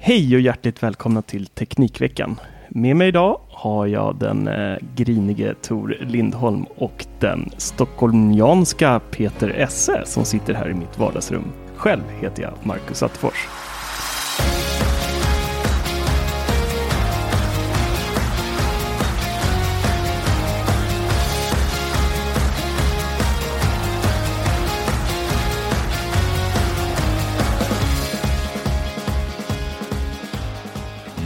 Hej och hjärtligt välkomna till Teknikveckan. Med mig idag har jag den eh, grinige Tor Lindholm och den stockholmianska Peter Esse som sitter här i mitt vardagsrum. Själv heter jag Marcus Attefors.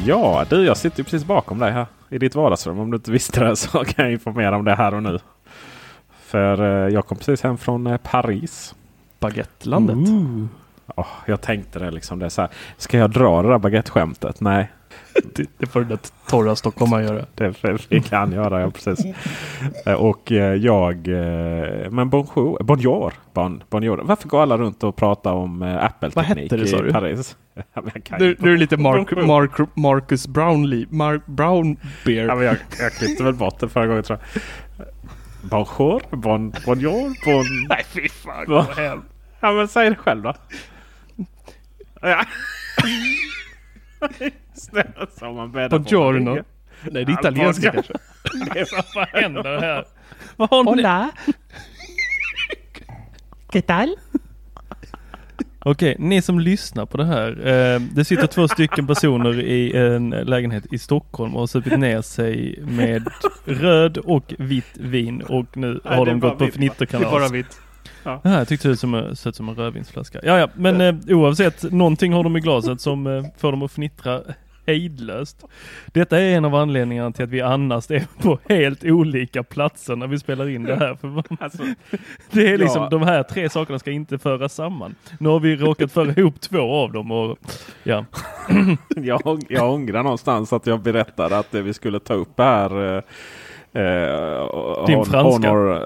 Ja, du, jag sitter precis bakom dig här i ditt vardagsrum. Om du inte visste det så kan jag informera om det här och nu. För eh, jag kom precis hem från eh, Paris. Baguettelandet. Oh, jag tänkte det liksom. Det så här, ska jag dra det där baguetteskämtet? Nej, Det, det får den där torra stockholmaren göra. det, det kan jag göra. Ja, precis. Eh, och eh, jag... eh, Men bonjour. Bonjour. Bon, bonjour. Varför går alla runt och pratar om Apple-teknik i du? Paris? Ja, Nu, nu är det lite Mark. Mark, Marcus Brownlee. Mark Brown Bear. Ja, men jag, jag klippte väl bort det förra gången tror jag. Bonjour, bon, bonjour, bon... Nej fy fan, gå hem. Ja men säg det själv då. Ja. Snälla som man bäddar på. Buongiorno. Nej det är italienska kanske. Vad händer här? Vad har ni? Hola. ¿Qué tal? Okej, ni som lyssnar på det här. Eh, det sitter två stycken personer i en lägenhet i Stockholm och har supit ner sig med röd och vitt vin och nu Nej, har de gått på fnitterkalas. Det är bara vitt. Ja. jag tyckte det såg ut som, en rödvinsflaska. Ja, ja, men eh, oavsett, någonting har de i glaset som eh, får dem att fnittra hejdlöst. Detta är en av anledningarna till att vi annars är på helt olika platser när vi spelar in det här. För Alltså, det är liksom, Ja. de här tre sakerna ska inte föras samman. Nu har vi råkat föra ihop två av dem och ja. jag, jag ångrar någonstans att jag berättade att det vi skulle ta upp här eh, Din franska. Honor,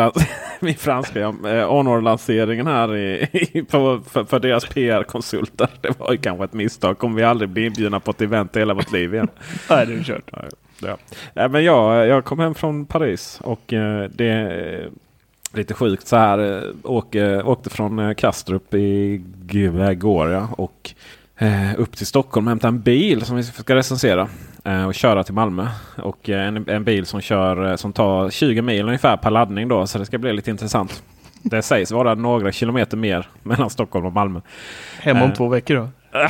eh, min franska ja. Eh, Honor-lanseringen här i, i, på, för, för deras PR-konsulter. Det var ju kanske ett misstag. Kommer vi aldrig bli inbjudna på ett event i hela vårt liv igen. Nej, det är kört. Ja, ja. Nej, men jag, jag kom hem från Paris och eh, det är lite sjukt så här. Åke, åkte från Kastrup i går ja, och eh, upp till Stockholm och hämta en bil som vi ska recensera eh, och köra till Malmö. Och eh, en, en bil som, kör, eh, som tar 20 mil ungefär per laddning då så det ska bli lite intressant. Det sägs vara några kilometer mer mellan Stockholm och Malmö. Hem om Eh. två veckor då.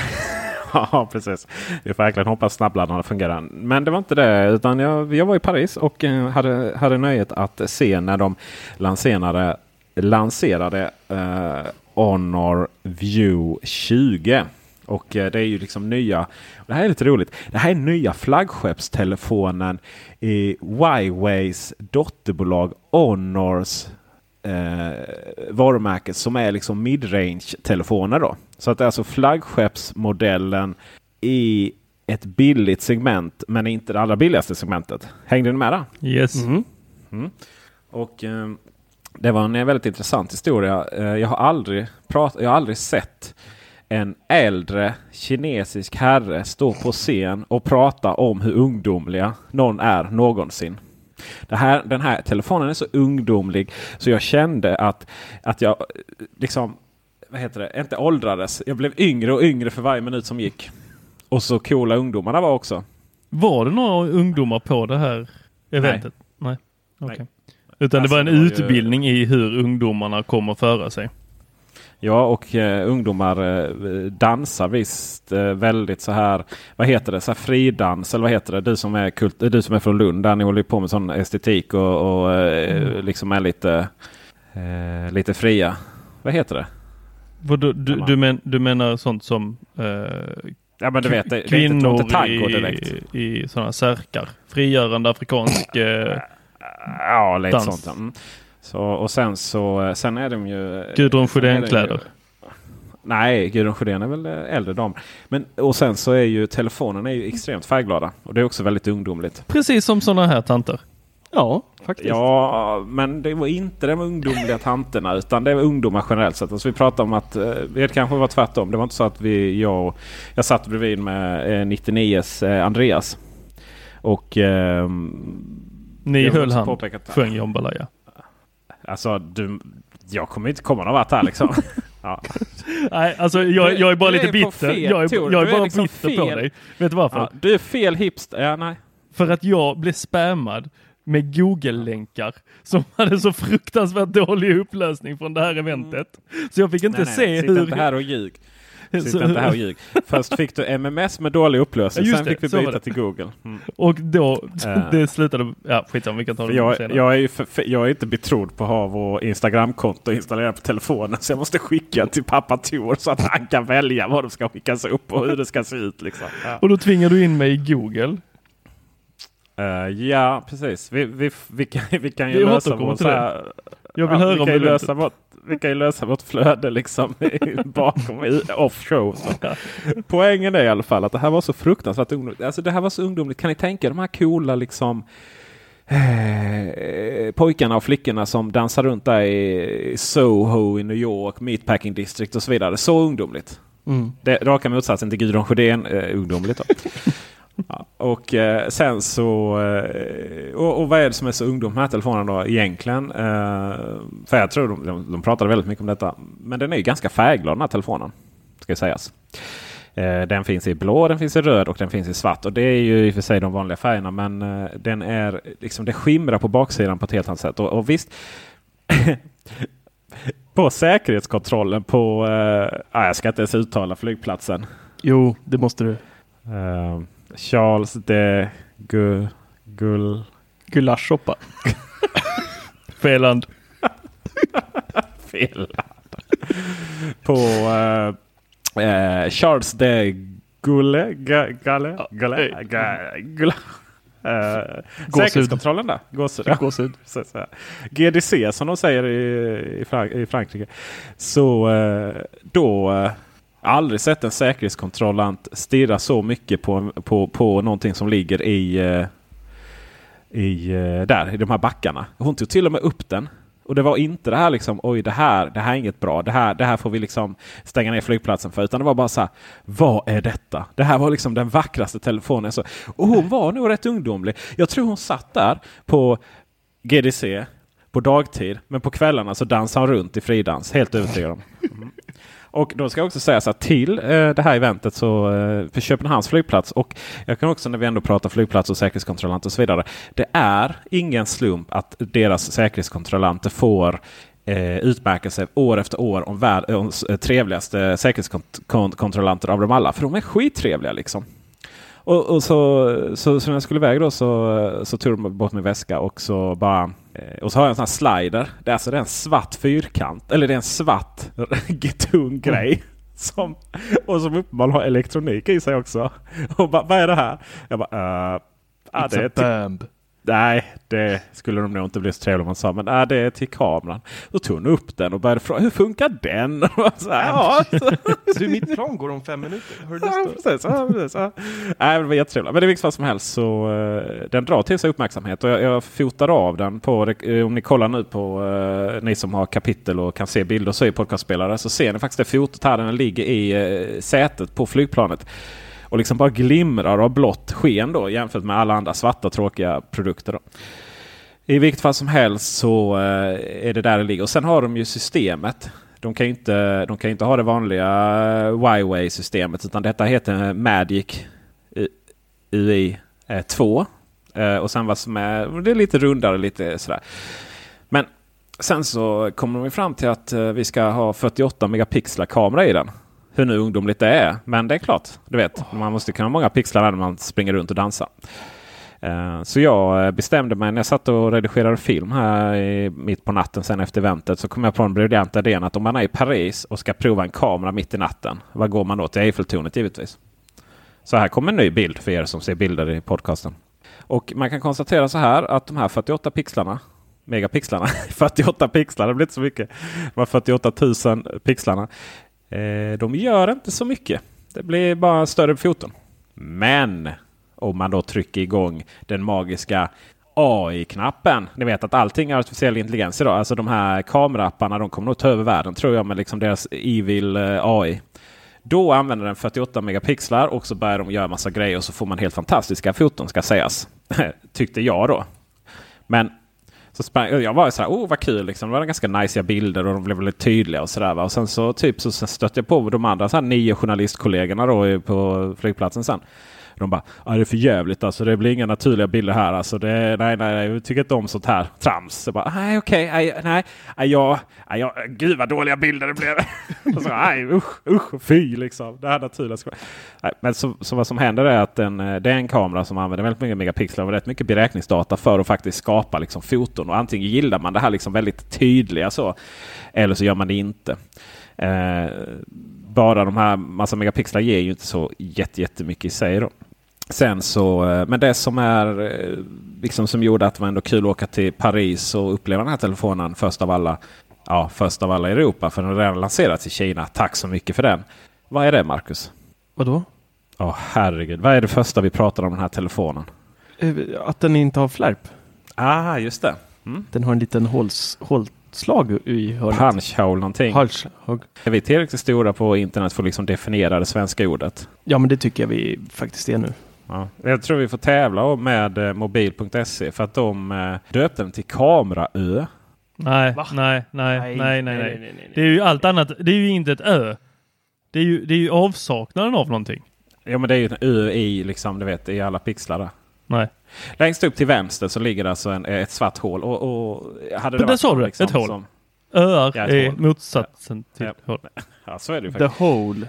Ja, precis. Vi får verkligen hoppas snabbladdarna fungerar. Men det var inte det. Utan jag, jag var i Paris och eh, hade, hade nöjet att se när de lanserade, lanserade eh, Honor View 20. Och eh, det är ju liksom nya. Det här är lite roligt. Det här är nya flaggskeppstelefonen i Huaweis dotterbolag Honors eh, varumärket som är liksom midrange telefoner då. Så att det är alltså flaggskeppsmodellen i ett billigt segment men inte det allra billigaste segmentet. Hängde ni med där? Yes. Och eh, det var en väldigt intressant historia. Eh, jag har aldrig, prat, jag har aldrig sett en äldre kinesisk herre stå på scen och prata om hur ungdomliga någon är någonsin. Det här, den här telefonen är så ungdomlig så jag kände att, att jag liksom, vad heter det, inte åldrades. Jag blev yngre och yngre för varje minut som gick. Och så coola ungdomarna var också. Var det några ungdomar på det här eventet? Nej. Nej. Okay. Utan alltså, det var en det var utbildning ju... i hur ungdomarna kommer föra sig. Ja, och eh, ungdomar eh, dansar visst eh, väldigt så här. Vad heter det? Så här fridans eller vad heter det? Du som är, kult, du som är från Lund. Där ni håller på med sån estetik och, och eh, mm. liksom är lite, eh, lite fria. Vad heter det? Vad du, du, du, men, du menar sånt som eh, ja, men du vet, det, kvinnor det är inte, direkt. i, i sådana särkar? Frigörande afrikansk Ja, lite dans. sånt. Mm. Så, och sen så sen är de ju... Gudrun Sjödén-kläder. Nej, Gudrun Sjödén är väl äldre dam. Men, och sen så är ju telefonen är ju extremt färgglada. Och det är också väldigt ungdomligt. Precis som sådana här tanter. Ja, faktiskt. Ja, men det var inte de ungdomliga tanterna utan det var ungdomar generellt sett. Alltså vi pratade om att eh, det kanske var tvärtom. Det var inte så att vi, jag, jag satt bredvid med 99s eh, Andreas. Och eh, ni höll hand, sjöng Jambalaya. Alltså, du, jag kommer inte komma någon vart här liksom. ja. Nej, alltså jag, jag är bara lite bitter. Fel, jag är, jag är bara är liksom bitter fel. på dig. Vet du varför? Ja, du är fel hipster. Ja, nej. För att jag blev spammad med Google-länkar som hade så fruktansvärt dålig upplösning från det här eventet. Så jag fick inte nej, nej, se hur... inte här och ljug. Sitt inte här och ljug. Först fick du MMS med dålig upplösning. Ja, sen fick vi byta till Google. Mm. Och då, uh. det slutade, ja skitsamma vi kan ta det jag, senare. Jag är, för, jag är inte betrodd på att ha vår Instagramkonto installerat på telefonen. Så jag måste skicka till pappa Tor så att han kan välja vad de ska skickas upp och hur det ska se ut. Liksom. Ja. Och då tvingar du in mig i Google. Uh, ja, precis. Vi, vi, vi, kan, vi kan ju vi lösa vår... Jag vill ja, höra om det. Lösa vårt, vi kan ju lösa vårt flöde liksom bakom off show. Poängen är i alla fall att det här var så fruktansvärt ungdomligt. Alltså det här var så ungdomligt. Kan ni tänka de här coola liksom eh, pojkarna och flickorna som dansar runt där i Soho i New York, Meatpacking District och så vidare. Så ungdomligt. Mm. Det raka motsatsen till Gudrun Sjödén, eh, ungdomligt. Ja, och eh, sen så... Eh, och, och, vad är det som är så ungdomt med telefonen då egentligen? Eh, för jag tror de, de, de pratade väldigt mycket om detta. Men den är ju ganska färgglad den här telefonen. Ska sägas. Eh, den finns i blå, den finns i röd och den finns i svart. Och det är ju i och för sig de vanliga färgerna. Men eh, den är liksom, det skimrar på baksidan på ett helt annat sätt. Och, och visst. på säkerhetskontrollen på... Eh, jag ska inte ens uttala flygplatsen. Jo, det måste du. Charles de Gu, Gull... Gulaschsoppa. Fel land. Fel land. På uh, uh, Charles de Gulle... Galle? Galle? Galle? Uh, säkerhetskontrollen där. Gåshud. Gåshud. GDC som de säger i, i, Frank i Frankrike. Så uh, då aldrig sett en säkerhetskontrollant stirra så mycket på, på, på någonting som ligger i, eh, i, eh, där, i de här backarna. Hon tog till och med upp den. Och det var inte det här liksom, oj det här, det här är inget bra. Det här, det här får vi liksom stänga ner flygplatsen för. Utan det var bara så här, vad är detta? Det här var liksom den vackraste telefonen. Så, och hon var nog rätt ungdomlig. Jag tror hon satt där på GDC på dagtid. Men på kvällarna så dansade hon runt i fridans. Helt övertygad om. Mm. Och då ska jag också säga så att till eh, det här eventet så eh, för Köpenhamns flygplats och jag kan också när vi ändå pratar flygplats och säkerhetskontrollanter och så vidare. Det är ingen slump att deras säkerhetskontrollanter får eh, utmärkelse år efter år om, värld, om eh, trevligaste säkerhetskontrollanter av dem alla. För de är skittrevliga liksom. Och, och så, så, så när jag skulle iväg då så, så tog de bort min väska och så bara Eh, och så har jag en sån här slider. Det är alltså det är en svart fyrkant. Eller det är en svart tung grej. Mm. Som, och som uppenbarligen har elektronik i sig också. Och bara, vad är det här? Jag bara, uh, It's det är a typ- bomb. Nej, det skulle de nog inte bli så trevligt om man sa. Men nej, det är till kameran. Då tog hon upp den och började fråga hur funkar den? så här, ja, Du, mitt plan går om fem minuter. Har du Ja, precis, ja, precis, ja. Nej, det var jättetrevligt. Men i vilket fall som helst så uh, den drar till sig uppmärksamhet. Och jag, jag fotar av den på, uh, om ni kollar nu på uh, ni som har kapitel och kan se bilder så i podcastspelare så ser ni faktiskt det fotot här. Den ligger i uh, sätet på flygplanet. Och liksom bara glimrar av blått sken då jämfört med alla andra svarta tråkiga produkter. Då. I vilket fall som helst så eh, är det där det ligger. Och sen har de ju systemet. De kan ju inte, de kan inte ha det vanliga eh, Y-Way-systemet utan detta heter Magic eh, UI 2. Och sen vad som är, det är lite rundare lite sådär. Men sen så kommer de fram till att vi ska ha 48 megapixlar kamera i den. Hur nu ungdomligt det är. Men det är klart, du vet. Man måste kunna ha många pixlar när man springer runt och dansar. Eh, så jag eh, bestämde mig när jag satt och redigerade film här i, mitt på natten sen efter eventet. Så kom jag på den briljanta idén att om man är i Paris och ska prova en kamera mitt i natten. Vad går man då? Till Eiffeltornet givetvis. Så här kommer en ny bild för er som ser bilder i podcasten. Och man kan konstatera så här att de här 48 pixlarna megapixlarna. 48 pixlar, det blir inte så mycket. De här 48 000 pixlarna. Eh, de gör inte så mycket. Det blir bara större foton. Men om man då trycker igång den magiska AI-knappen. Ni vet att allting är artificiell intelligens idag. Alltså de här kameraapparna de kommer nog ta över världen tror jag med liksom deras evil eh, AI. Då använder den 48 megapixlar och så börjar de göra massa grejer och så får man helt fantastiska foton ska sägas. Tyckte jag då. Men så sprang, jag var så här, oh vad kul liksom. Det var ganska nice bilder och de blev väldigt tydliga och sådär. Och sen så typ så stötte jag på de andra så här, nio journalistkollegorna då på flygplatsen sen. De bara, ah, det är för jävligt alltså. Det blir inga naturliga bilder här. Alltså, det, nej, nej, nej, jag tycker inte om sånt här trams. Jag bara, nej okej, okay, nej, nej, jag, nej, jag, gud vad dåliga bilder det blev. och så, nej, usch, usch, fy liksom. Det här naturliga nej, Men så, så vad som händer är att den, eh, det är en kamera som använder väldigt mycket megapixlar och rätt mycket beräkningsdata för att faktiskt skapa liksom foton. Och antingen gillar man det här liksom väldigt tydliga så, eller så gör man det inte. Eh, bara de här massa megapixlar ger ju inte så jättemycket i sig. Då. Sen så, men det som är liksom som gjorde att det var ändå kul att åka till Paris och uppleva den här telefonen först av alla. Ja, först av alla i Europa för den har redan lanserats i Kina. Tack så mycket för den. Vad är det Marcus? Vadå? Ja, oh, herregud. Vad är det första vi pratar om den här telefonen? Att den inte har flärp. Ah, just det. Mm. Den har en liten håls, hålslag i hörnet. Punchhole någonting. Punch. Är vi tillräckligt stora på internet för att liksom definiera det svenska ordet? Ja, men det tycker jag vi faktiskt är nu. Ja. Jag tror vi får tävla med mobil.se för att de döpte den till Kameraö. Nej, nej, nej, nej, nej, nej, Det är ju allt annat. Det är ju inte ett ö. Det är ju, det är ju avsaknaden av någonting. Ja, men det är ju en ö i liksom, du vet, i alla pixlar där. Nej. Längst upp till vänster så ligger det alltså en, ett svart hål. Och, och hade det men där sa du liksom, ett hål. Som... Öar ja, är hål. motsatsen till ja. hål. Ja, så är det ju faktiskt. The hole.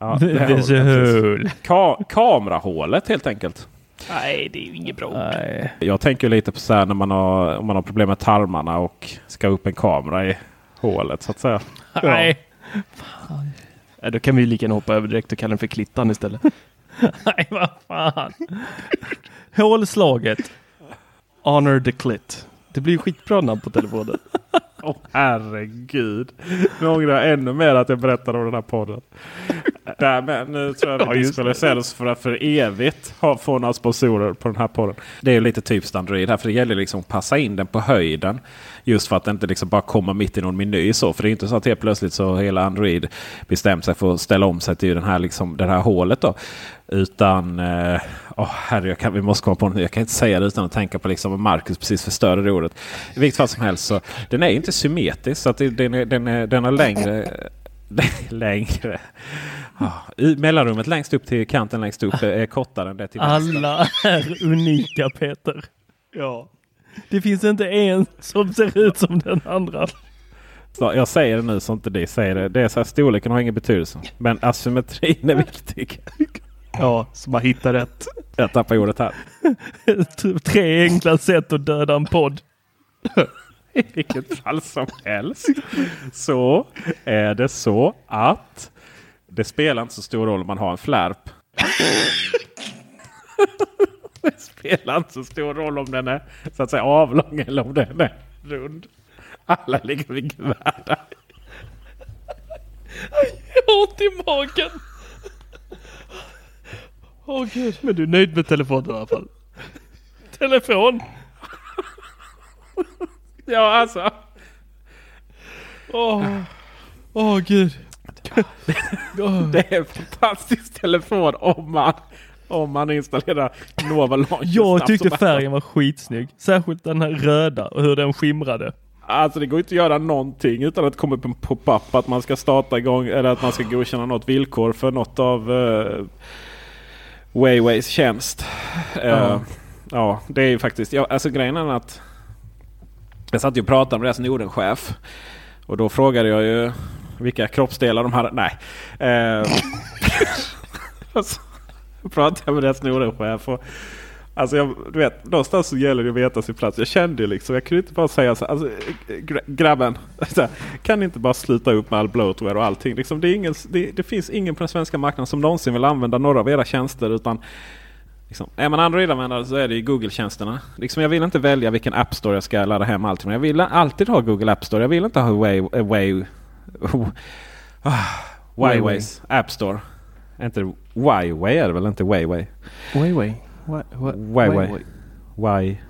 Ja, There's a hole. Ka kamerahålet helt enkelt. Nej, det är ju inget bra Nej. Jag tänker lite på så här när man har, om man har problem med tarmarna och ska upp en kamera i hålet så att säga. Nej. Ja. Då kan vi ju lika gärna hoppa över direkt och kalla den för Klittan istället. Nej, vad fan. Hålslaget. Honor the clit. Det blir skitbra namn på telefonen. Åh oh, herregud. Nu ångrar jag ännu mer att jag berättade om den här podden. Nej, men nu tror jag vi diskvalificerar oss för att för evigt ha, få några sponsorer på den här podden. Det är ju lite typiskt Android här. För det gäller liksom att passa in den på höjden. Just för att inte liksom bara kommer mitt i någon meny. Så. För det är inte så att helt plötsligt så hela Android bestämt sig för att ställa om sig till den här, liksom, det här hålet. Då. Utan, eh, oh, herre, jag kan, vi måste komma på något. Jag kan inte säga det utan att tänka på liksom Marcus precis förstörde det ordet. I vilket fall som helst så den är inte symmetrisk. Så att den, är, den, är, den är längre. längre. Oh, mellanrummet längst upp till kanten längst upp är kortare än det till Alla är unika Peter. Ja. Det finns inte en som ser ut som den andra. Så jag säger det nu så inte ni säger det. det är så här, storleken har ingen betydelse. Men asymmetrin är viktig. Ja, så man hittar rätt. Jag tappar ordet här. Tre enkla sätt att döda en podd. I vilket fall som helst så är det så att det spelar inte så stor roll om man har en flärp. spelar inte så stor roll om den är så att säga avlång eller om den är rund. Alla ligger vid kuvertet. Jag har ont i magen. Åh gud. Men du är nöjd med telefonen i alla fall? Telefon. Ja alltså. Åh. Åh gud. Åh. Det är en fantastisk telefon om man, om man installerar Nova Launcher Jag tyckte färgen var skitsnygg. Särskilt den här röda och hur den skimrade. Alltså det går inte att göra någonting utan att det kommer upp en pop-up att man ska starta igång eller att man ska godkänna något villkor för något av uh, Wayways tjänst. Eh, Ja. ja, det är ju faktiskt. Ja, alltså grejen är att jag satt ju och pratade med deras Nordenchef och då frågade jag ju vilka kroppsdelar de hade. Nej. Eh, och så pratade jag med deras Nordenchef. Och, Alltså jag, du vet, någonstans så gäller det att veta sin plats. Jag kände ju liksom, jag kunde inte bara säga så alltså, gra- grabben, så här, kan ni inte bara sluta upp med all bloatware och allting? Liksom, det, ingen, det, det finns ingen på den svenska marknaden som någonsin vill använda några av era tjänster. Utan liksom, är man Android-användare så är det ju Google-tjänsterna. Liksom, jag vill inte välja vilken App Store jag ska ladda hem allting. Men jag vill alltid ha Google App Store. Jag vill inte ha Way, ah, Wayways App Store. Inte Wyway är det väl inte Wayway? Wayway.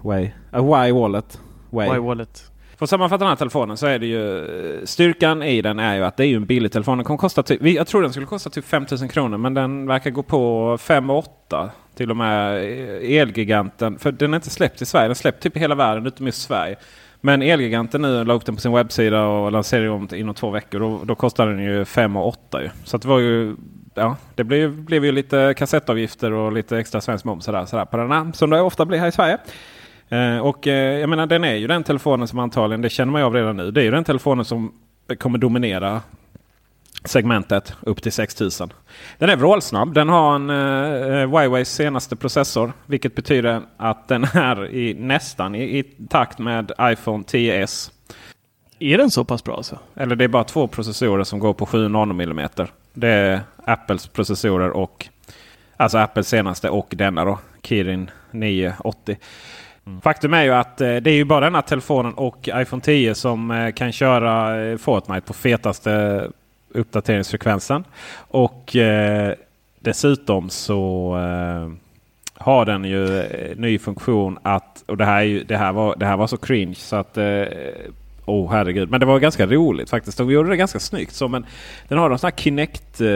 Way. A why wallet. Way. wallet. För att sammanfatta den här telefonen så är det ju styrkan i den är ju att det är ju en billig telefon. Den kommer kosta typ, jag tror den skulle kosta typ 5000 kronor men den verkar gå på 5 8 till och med Elgiganten. För den är inte släppt i Sverige. Den släppt typ i hela världen utom i Sverige. Men Elgiganten nu la upp den på sin webbsida och lanserade om inom två veckor. Då, då kostar den ju 5 8 ju. Så att det var ju Ja, det blev, blev ju lite kassettavgifter och lite extra svensk moms sådär, sådär på den här, som det ofta blir här i Sverige. Eh, och eh, jag menar den är ju den telefonen som antagligen, det känner man ju av redan nu, det är ju den telefonen som kommer dominera segmentet upp till 6000. Den är vrålsnabb. Den har en uh, Huaweis senaste processor. Vilket betyder att den är i, nästan i, i takt med iPhone 10s. Är den så pass bra alltså? Eller det är bara två processorer som går på 7 nanomillimeter. Det är Apples processorer och alltså Apples senaste och denna då. Kirin 980. Faktum är ju att eh, det är ju bara denna telefonen och iPhone 10 som eh, kan köra eh, Fortnite på fetaste uppdateringsfrekvensen. Och eh, dessutom så eh, har den ju ny funktion att, och det här, är ju, det här, var, det här var så cringe så att eh, Oh herregud. Men det var ganska roligt faktiskt. De gjorde det ganska snyggt. Så, men den har en sån här Kinect. Eh,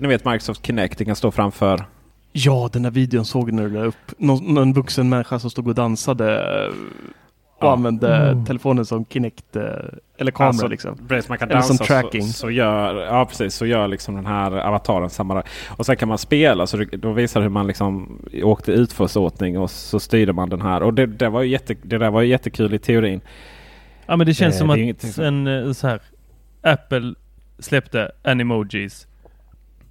ni vet Microsoft Kinect. Den kan stå framför. Ja, den där videon såg när du la upp. Någon, någon vuxen människa som stod och dansade eh, och Ja. använde telefonen som Kinect eh, eller kamera Alltså, liksom. Precis, man kan Eller som dansa tracking. Så, så, gör, ja, precis, så gör liksom den här avataren samma. Och sen kan man spela. Så det, då visar hur man liksom åkte utförsåtning och så styrde man den här. Och det, det, var ju jätte, det där var ju jättekul i teorin. Ja men det känns Eh, som det att ingenting som- en eh, så här Apple släppte animojis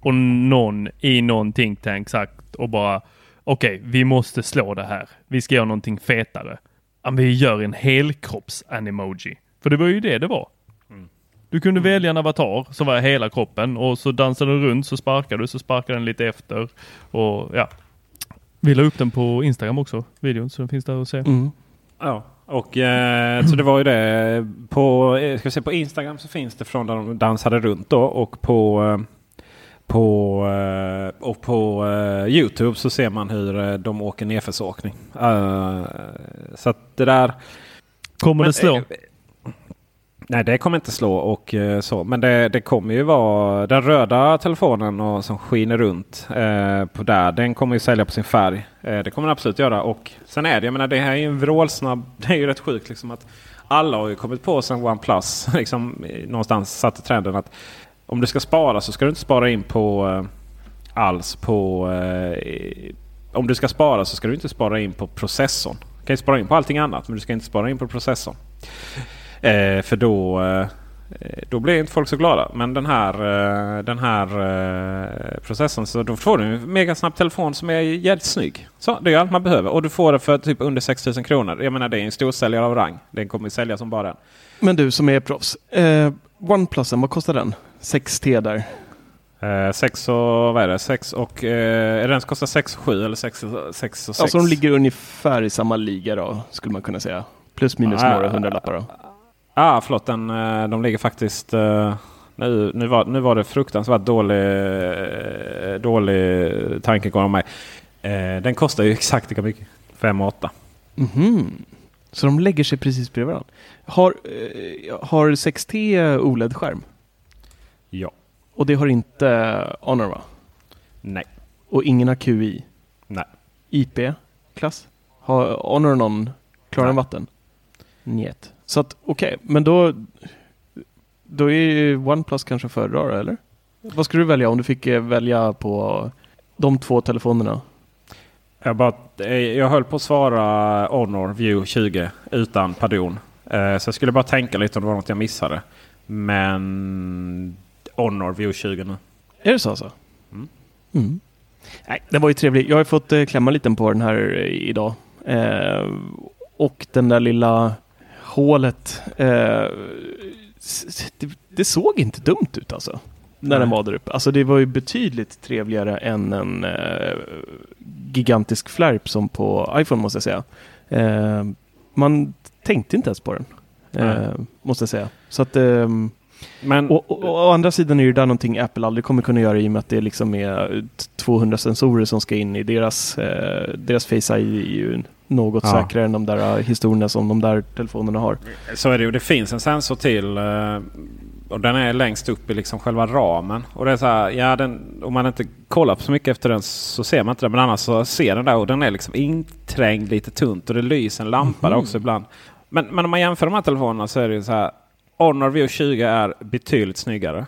och någon i någon think tank sagt och bara okej, vi måste slå det här. Vi ska göra någonting fetare. Ja, men vi gör en helkropps-animoji. För det var ju det det var. Mm. Du kunde välja en avatar som var hela kroppen och så dansade du runt så sparkade du så sparkade den lite efter. Och ja. Vi la upp den på Instagram också, videon, så den finns där att se. Mm. Ja, och eh, så det var ju det. På, eh, ska se, på Instagram så finns det från där de dansade runt då och på eh, på, eh, och på eh, Youtube så ser man hur de åker nedförsåkning. Uh, så att det där... Kommer Men, det slå? Nej, det kommer inte slå och eh, så. Men det, det kommer ju vara den röda telefonen och, som skiner runt eh, på där. Den kommer ju sälja på sin färg. Eh, det kommer den absolut göra. Och sen är det, jag menar det här är ju en vrålsnabb. Det är ju rätt sjukt liksom att alla har ju kommit på sen OnePlus liksom någonstans satte trenden att om du ska spara så ska du inte spara in på eh, alls på eh, om du ska spara så ska du inte spara in på processorn. Du kan ju spara in på allting annat men du ska inte spara in på processorn. Eh, för då, eh, då blir inte folk så glada. Men den här, eh, den här eh, processorn så då får du en mega snabb telefon som är jävligt snygg. Så det är allt man behöver. Och du får det för typ under 6000 kronor. Jag menar det är en storsäljare av rang. Den kommer att sälja som bara den. Men du som är proffs. Eh, OnePlusen, vad kostar den? 6T där. Eh, 6 och vad är det? 6 och... Eh, är den kostar 6 och 7 eller 6 och 6 och 6? Alltså de ligger ungefär i samma liga då, skulle man kunna säga. Plus minus Ah, några hundralappar då. Ah, förlåt. Den, eh, de ligger faktiskt... Eh, nu, nu, var, nu var det fruktansvärt dålig, eh, dålig tankegång av mig. Den kostar ju exakt lika mycket. 5 och 8. Mhm. Så de lägger sig precis bredvid varandra. Har, har 6T OLED-skärm? Ja. Och det har inte Honor va? Nej. Och ingen har QI? Nej. IP-klass? Har Honor någon klarare än Nej. vatten? Njet. Så att okej, men då då är ju OnePlus kanske att föredra eller? Vad skulle du välja om du fick eh, välja på de två telefonerna? Jag, bara, eh, jag höll på att svara Honor View 20 utan pardon. Eh, så jag skulle bara tänka lite om det var något jag missade. Men Honor View 20 nu. Är det så alltså? Mm. Mm. Nej, det var ju trevligt. Jag har fått klämma lite på den här idag. Och den där lilla hålet. Eh, det, det såg inte dumt ut alltså. När den var där uppe. Alltså det var ju betydligt trevligare än en eh, gigantisk flärp som på iPhone måste jag säga. Eh, man tänkte inte ens på den. Eh, måste jag säga. Så att ehm, Men och, och, å andra sidan är det där någonting Apple aldrig kommer kunna göra i och med att det liksom är t- 200 sensorer som ska in i deras, eh, deras Face ID något Ja. säkrare än de där eh, historierna som de där telefonerna har. så är det ju. Det finns en sensor till. eh, Och den är längst upp i liksom själva ramen. Och det är så här, ja, den, om man inte kollar på så mycket efter den så ser man inte det. Men annars så ser den där och den är liksom inträngd lite tunt. Och det lyser en lampa där också ibland. Men, men om man jämför de här telefonerna så är det så här. Honor View 20 är betydligt snyggare.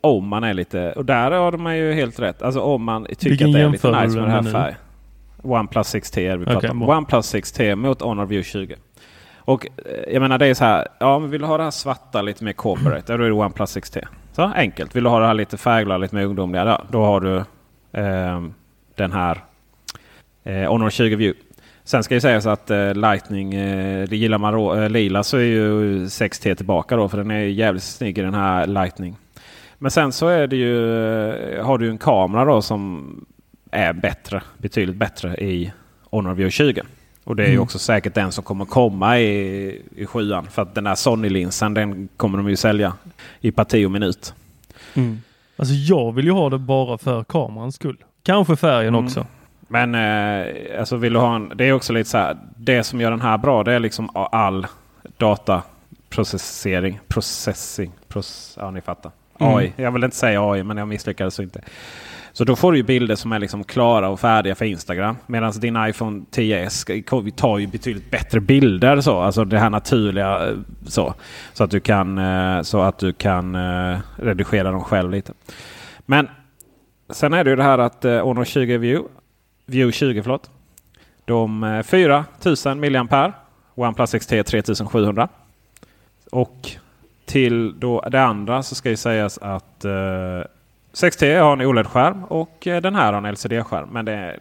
Om man är lite... Och där har man ju helt rätt. Alltså om man tycker Vilken att det är lite nice med det här med nu? färg. OnePlus 6T är vi pratar om. OnePlus 6T mot Honor View 20. Och eh, jag menar det är så här. Ja, men vill du ha det här svarta lite mer corporate? Då är det OnePlus 6T. Så enkelt. Vill du ha det här lite färgglada, lite mer ungdomliga? Ja, då har du ehm, den här eh, Honor 20 View. Sen ska ju sägas att eh, Lightning, eh, gillar man rå- eh, lila så är ju 6T tillbaka då. För den är jävligt snygg i den här Lightning. Men sen så är det ju, eh, har du en kamera då som är bättre, betydligt bättre i Honor View 20. Och det är ju Mm. också säkert den som kommer komma i, i sjuan. För att den där Sony-linsen den kommer de ju sälja i parti och minut. Alltså jag vill ju ha det bara för kamerans skull. Kanske färgen Mm. också. Men eh, alltså vill du ha en, det är också lite så här. Det som gör den här bra det är liksom all dataprocessering. Processing. Proce, ja ni fattar. Mm. AI. Jag vill inte säga AI men jag misslyckades inte. Så då får du ju bilder som är liksom klara och färdiga för Instagram. Medan din iPhone 10s tar ju betydligt bättre bilder. Så. Alltså det här naturliga. Eh, så, så att du kan, eh, så att du kan eh, redigera dem själv lite. Men sen är det ju det här att Honor 20 View. View 20 förlåt. De 4000 mAh. OnePlus XT 3700. Och till då det andra så ska ju sägas att eh, 6T har en OLED-skärm och eh, den här har en LCD-skärm. Men det,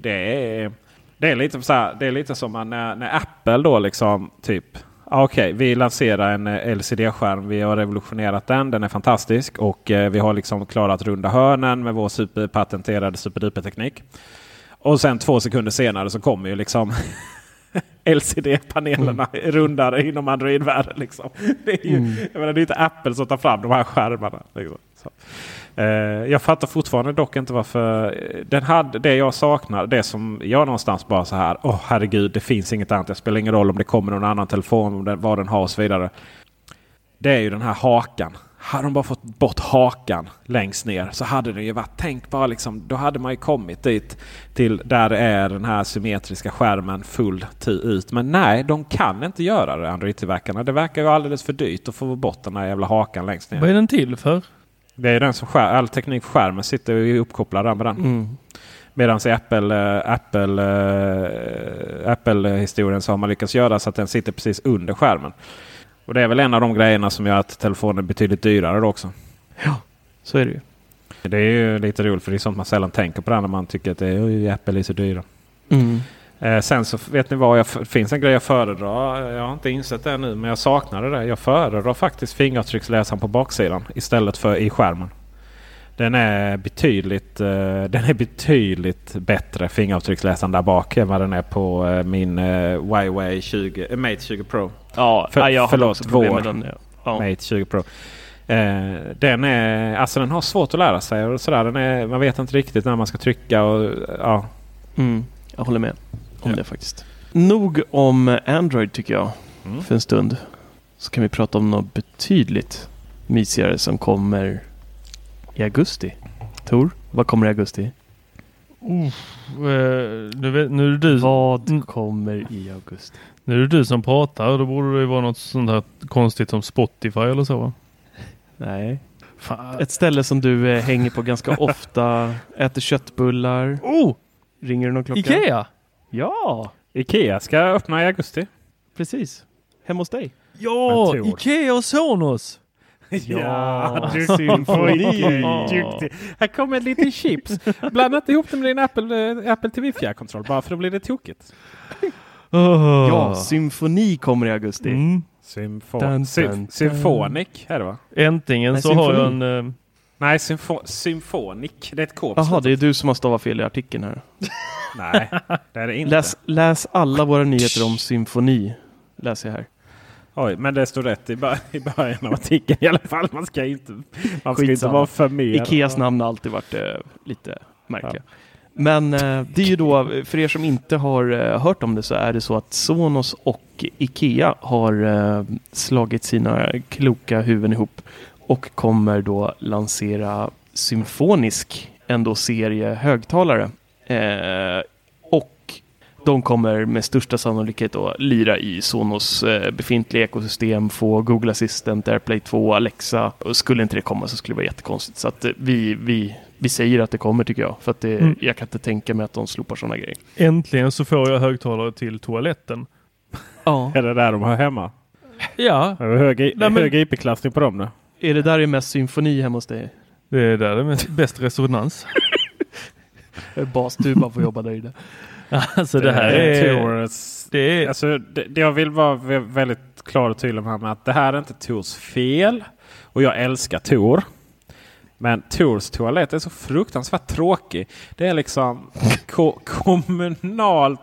det, är, det, är lite så här, det är lite som när, när Apple då liksom typ ah, Okej, vi lanserar en eh, LCD-skärm. Vi har revolutionerat den. Den är fantastisk och eh, vi har liksom klarat runda hörnen med vår superpatenterade superduper-teknik. Och sen två sekunder senare så kommer ju liksom LCD-panelerna rundare inom Android-världen. Liksom. Det, är ju, menar, det är inte Apple som tar fram de här skärmarna. Liksom. Eh, jag fattar fortfarande dock inte varför eh, den hade det jag saknar. Det som jag någonstans bara så här. Åh herregud, det finns inget annat. Det spelar ingen roll om det kommer någon annan telefon, om den, vad den har och så vidare. Det är ju den här hakan. Hade de bara fått bort hakan längst ner så hade det ju varit, tänk bara liksom, då hade man ju kommit dit till där det är den här symmetriska skärmen fullt ut. Men nej, de kan inte göra det Android-tillverkarna. Det verkar ju alldeles för dyrt att få bort den här jävla hakan längst ner. Vad är den till för? Det är den som skär, all teknik på skärmen sitter ju uppkopplad med den. Mm. Medan i Apple, eh, Apple, eh, Apple-historien så har man lyckats göra så att den sitter precis under skärmen. Och det är väl en av de grejerna som gör att telefonen är betydligt dyrare då också. Så är det ju. Det är ju lite roligt för det är sånt man sällan tänker på när man tycker att det är, "Oj, Apple är så dyra. Mm. Eh, sen så vet ni vad, jag, finns en grej jag föredrar. Jag har inte insett det nu men jag saknar det. Jag föredrar faktiskt fingeravtrycksläsaren på baksidan istället för i skärmen. Den är betydligt, eh, den är betydligt bättre fingeravtrycksläsaren där bak än vad den är på eh, min eh, Huawei 20, eh, Mate 20 Pro. Ja, För- jag har förlåt, också problem med den. Ja. Ja. Mate 20 Pro. Eh, den, är, alltså den har svårt att lära sig och sådär. Den är, man vet inte riktigt när man ska trycka. Och, ja. Mm, jag håller med om Ja. det faktiskt. Nog om Android tycker jag Mm. för en stund. Så kan vi prata om något betydligt mysigare som kommer i augusti. Tor, vad kommer i augusti? Eh, nu, vet, nu, är det du, Vad Mm. kommer i augusti? nu är det du som pratar. Då borde det vara något sånt här konstigt som Spotify eller så va? Nej. Fan. Ett ställe som du eh, hänger på ganska ofta, äter köttbullar. Oh! Ringer det någon klocka? Ikea! Ja, Ikea ska öppna i augusti. precis. Hemma hos dig. Ja! Ikea och Sonos! Ja, symfoni. Ja. Duktig. Här kommer lite chips. Blanda inte ihop det med din Apple, eh, Apple TV fjärrkontroll bara för då blir det tokigt. Ja, symfoni kommer i augusti. Mm. Symfo Dun, dun, dun. Symphonic är det va? Äntligen Nej, så har jag symfoni. en... Nej, symfo Symphonic. Det är ett K Jaha, det är du som har stavat fel i artikeln här. Nej, det är det inte. Läs, läs alla våra nyheter om symfoni. Läser jag här. Oj, men det står rätt i, i början av artikeln i alla fall. Man ska inte, man ska inte vara för mer. Ikeas namn har alltid varit eh, lite märkliga. Men eh, det är ju då, för er som inte har eh, hört om det så är det så att Sonos och Ikea har eh, slagit sina kloka huvuden ihop och kommer då lansera Symfonisk, en då serie högtalare. Eh, och de kommer med största sannolikhet då lira i Sonos eh, befintliga ekosystem, få Google Assistant, AirPlay 2, Alexa. Och skulle inte det komma så skulle det vara jättekonstigt. Så att eh, vi, vi, vi säger att det kommer tycker jag. För att det, Mm. jag kan inte tänka mig att de slopar sådana grejer. Äntligen så får jag högtalare till toaletten. Ja. Är det där de har hemma? Ja, Är det Hög, Nej, men- hög IP-klassning på dem nu? Är det där det är mest symfoni hemma hos dig? det är där det är mest- bäst resonans. Bas, du bara får jobba där inne. Alltså det här är... Tors, Det är alltså, det, det jag vill vara vä- väldigt klar och tydlig med, att det här är inte Tors fel. Och jag älskar Tor. Men Tors toalett är så fruktansvärt tråkig. Det är liksom ko kommunalt.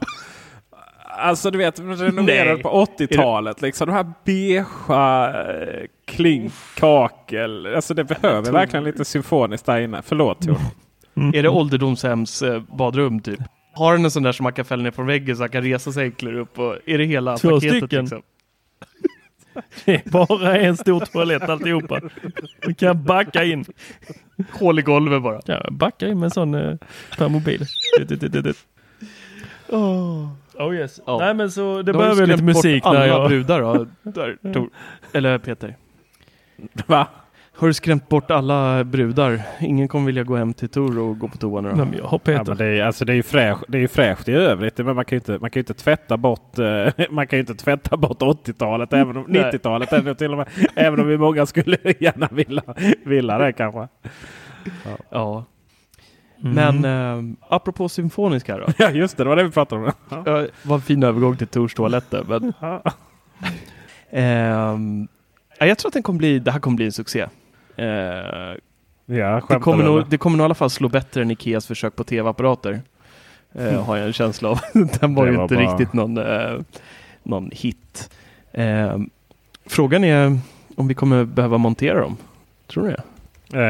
Alltså du vet, renoverad Nej. på 80-talet. Liksom, de här beigea eh, klink, kakel. Alltså det behöver verkligen lite symfoniskt där inne. Förlåt Tor. Är det ålderdomshems eh, badrum typ? Har den en sån där som man kan fälla ner från väggen så han kan resa sig enklare upp? Och är det hela Två paketet? stycken. Liksom? Det är bara en stor toalett alltihopa. Du kan backa in. Hål i golvet bara. Ja, backa in med en sån eh, per mobil. Oh yes. Ja. Nej men så det behöver lite skrämt bort musik alla där jag... brudar då? Där. Eller Peter. Va? Har du skrämt bort alla brudar? Ingen kommer vilja gå hem till Tor och gå på toa nu då? Nej, men jag har Ja, Peter. men det, är, alltså det är ju fräscht, det är ju fräscht i övrigt. Men man kan ju inte, man kan ju inte tvätta bort, eh, man kan ju inte tvätta bort 80-talet, även om Nej. 90-talet även, till och med, även om vi många skulle gärna vilja, vilja det kanske. Ja. Mm. Men eh, apropå symfonisk här då. Ja just det, det var det vi pratade om. Ja. Ja, vad en fin övergång till Tors toaletter. Men, ja, jag tror att den kommer bli, det här kommer bli en succé. Eh, Ja, det, kommer nog, det kommer nog i alla fall slå bättre än Ikeas försök på tv-apparater. Eh, Har jag en känsla av. Den var Det ju var inte bara- riktigt någon, eh, någon hit. Ehm, frågan är om vi kommer behöva montera dem. Tror du det?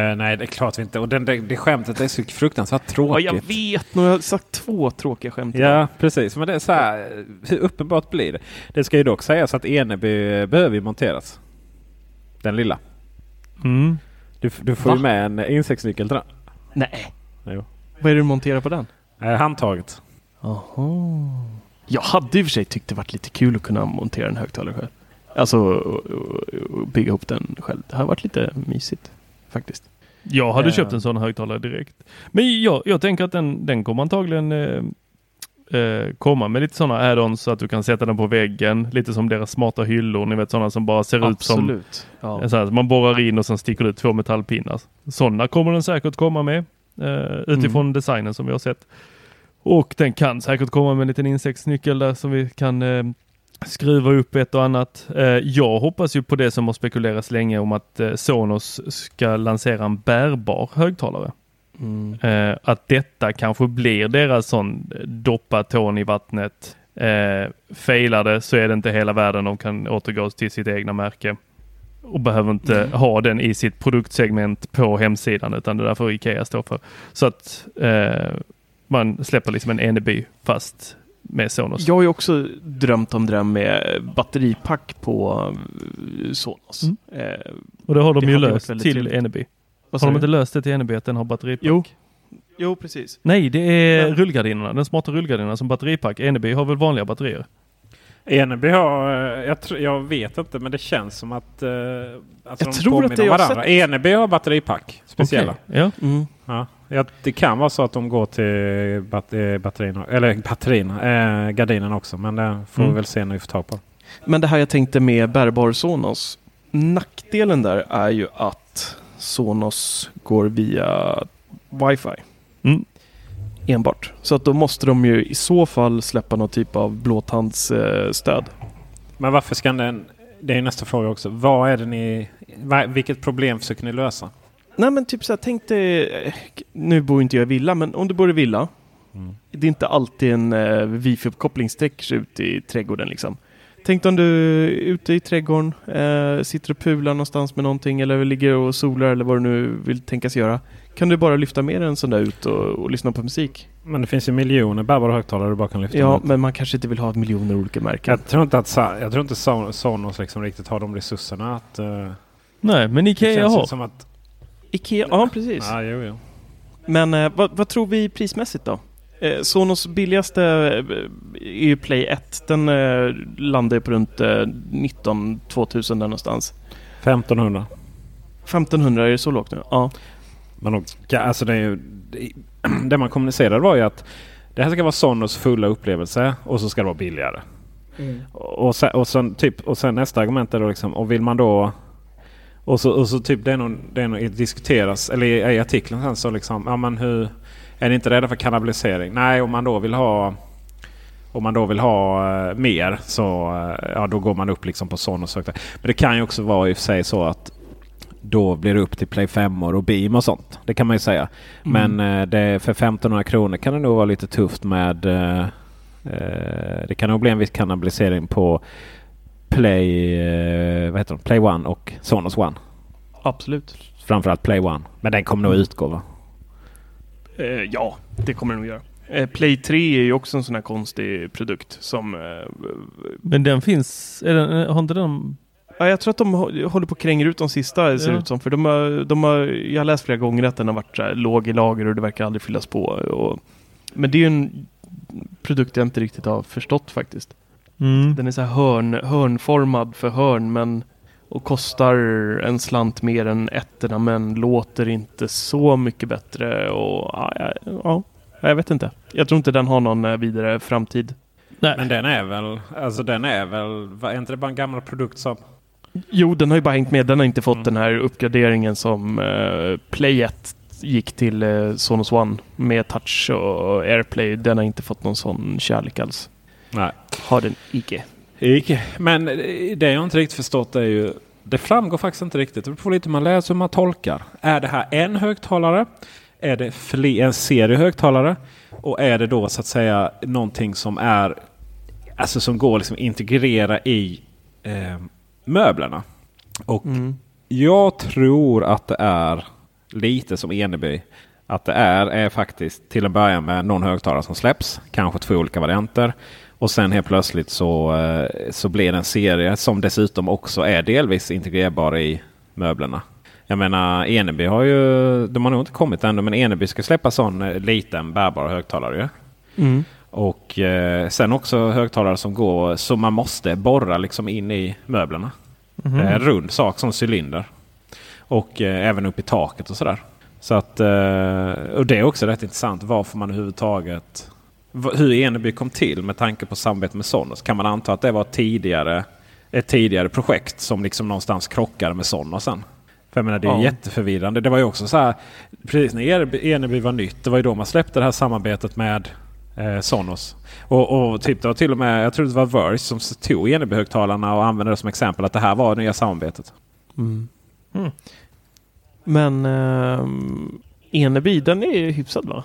Eh, nej, det är klart vi inte. Och den, det, det skämtet är så fruktansvärt Ja, tråkigt. jag vet. Nu har jag sagt två tråkiga skämt. Ja, precis. Men det är så här, hur uppenbart blir det? Det ska ju dock sägas att Eneby behöver ju monteras. Den lilla. Mm. Du, du får ju Va? med en insektsnyckel till den. Nej. Jo. Vad är det du monterar på den? Eh, handtaget. Jaha. Jag hade i och för sig tyckt det varit lite kul att kunna montera en högtalare själv. Alltså och, och, och bygga ihop den själv. Det har varit lite mysigt faktiskt. Jag hade Eh. köpt en sån högtalare direkt. Men jag, jag tänker att den, den kommer antagligen eh, eh, komma med lite sådana add-ons så att du kan sätta den på väggen. Lite som deras smarta hyllor. Ni vet sådana som bara ser ut som Absolut. Ja. så här, man borrar in och sen sticker ut två metallpinnar. Sådana kommer den säkert komma med eh, utifrån Mm. designen som vi har sett. Och den kan säkert komma med en liten insektsnyckel där som vi kan eh, skruva upp ett och annat. Eh, jag hoppas ju på det som har spekulerats länge om att eh, Sonos ska lansera en bärbar högtalare. Mm. Eh, att detta kanske blir deras sån doppa tån i vattnet. Eh, failar det så är det inte hela världen. De kan återgå till sitt egna märke och behöver inte ha den i sitt produktsegment på hemsidan utan det där får Ikea stå för. Så att eh, man släpper liksom en Eneby fast med Sonos. Jag har ju också drömt om det där med batteripack på eh, Sonos. Mm. Eh, och det har de det ju löst till trevligt. Eneby. Vad Har de du? inte löst det till Eneby att den har batteripack? Jo. Jo, precis. Nej, det är Ja. rullgardinerna. Den smarta rullgardinerna som batteripack. Eneby har väl vanliga batterier? Eneby har, eh, jag, tr- jag vet inte men det känns som att eh, alltså Jag de tror att påminner det om varandra. sett- Eneby har batteripack. Speciella. Okej, Ja. Mm. Ja. Ja, det kan vara så att de går till bat eh, batterierna, eller batterierna, eh, gardinerna också. Men det får Mm. vi väl se när vi får tag på. Men det här jag tänkte med bärbar Sonos. Nackdelen där är ju att Sonos går via wifi. Mm. Enbart. Så att då måste de ju i så fall släppa någon typ av blåtandsstöd. Men varför ska den... Det är nästa fråga också. Vad är det ni... Vilket problem försöker ni lösa? Nej men typ så här, tänk dig, eh, nu bor inte jag i villa, men om du bor i villa. Mm. Det är inte alltid en uh, wifi-uppkoppling sträcker sig ut i trädgården liksom. Tänk om du är ute i trädgården, eh, sitter och pular någonstans med någonting eller ligger och solar eller vad du nu vill tänkas göra. Kan du bara lyfta med en sån där ut och, och lyssna på musik? Men det finns ju miljoner bärbara högtalare du bara kan lyfta Ja, ut. men man kanske inte vill ha miljoner olika märken. Jag tror inte att jag tror inte Son- Sonos liksom riktigt har de resurserna att... eh, Nej, men Ikea har. som att... Ikea, ja precis. Ja, jo, jo. Men eh, vad, vad tror vi prismässigt då? Eh, Sonos billigaste eh, är ju Play 1. Den eh, landar ju på runt eh, 19-2000 där någonstans. 1500. 1500 är det så lågt nu? Ja. Men alltså det, är ju, det, det man kommunicerade var ju att det här ska vara Sonos fulla upplevelse och så ska det vara billigare. Och, sen, och, sen, typ, och sen nästa argument är då liksom, och vill man då och så, och så typ det är nog, det är nog diskuteras, eller i, i artikeln sen så liksom, ja men hur, är ni inte rädda för kannibalisering? Nej, om man då vill ha om man då vill ha eh, mer så eh, ja, då går man upp liksom på Sonos. högtalare. Men det kan ju också vara i och för sig så att då blir det upp till Play 5 och Beam och sånt. Det kan man ju säga. Men eh, det, för 1500 kronor kan det nog vara lite tufft med... Eh, det kan nog bli en viss kannibalisering på Play, eh, vad heter de? Play One och Sonos One. Absolut. Framförallt Play One. Men den kommer nog utgå va? Eh, ja, det kommer det nog göra. Eh, Play 3 är ju också en sån här konstig produkt som... Eh, Men den finns, den, har inte den... ja, jag tror att de hå- håller på att kränga ut de sista ser Ja. ut som. För de har, de har, jag har läst flera gånger att den har varit så här, låg i lager och det verkar aldrig fyllas på. Och, men det är ju en produkt jag inte riktigt har förstått faktiskt. Mm. Den är så här hörn, hörnformad för hörn men och kostar en slant mer än ettorna men låter inte så mycket bättre och ja, ja, ja, jag vet inte. Jag tror inte den har någon eh, vidare framtid. Nej. Men den är väl, alltså den är väl, är inte det bara en gammal produkt som... Jo, den har ju bara hängt med. Den har inte fått Mm. den här uppgraderingen som eh, Play 1 gick till eh, Sonos One med touch och AirPlay. Den har inte fått någon sån kärlek alls. Nej. Har den icke. Men det jag inte riktigt förstått är ju... Det framgår faktiskt inte riktigt. Det beror lite hur man läser och hur man tolkar. Är det här en högtalare? Är det fler, en serie högtalare? Och är det då så att säga någonting som är... Alltså som går liksom integrera i eh, möblerna. Och Mm. jag tror att det är lite som Eneby. Att det är, är faktiskt till att börja med någon högtalare som släpps. Kanske två olika varianter. Och sen helt plötsligt så, eh, så blir det en serie som dessutom också är delvis integrerbar i möblerna. Jag menar Eneby har ju, de har nog inte kommit ännu, men Eneby ska släppa sån eh, liten bärbar högtalare. Mm. Och eh, sen också högtalare som går så man måste borra liksom in i möblerna. Mhm. Det är en rund sak som cylinder. Och eh, även upp i taket och sådär. Så att, eh, och det är också rätt intressant varför man överhuvudtaget... Hur Eneby kom till med tanke på samarbete med Sonos. Kan man anta att det var tidigare, ett tidigare projekt som liksom någonstans krockade med Sonos sen? För jag menar det är Ja. jätteförvirrande. Det var ju också så här, precis när Eneby- var nytt, det var ju då man släppte det här samarbetet med eh, Sonos. Och, och typ det var till och med, jag tror det var Verse som tog Eneby-högtalarna och använde det som exempel att det här var nya samarbetet. Mm. Mm. Men eh, Eneby, den är hyfsad va?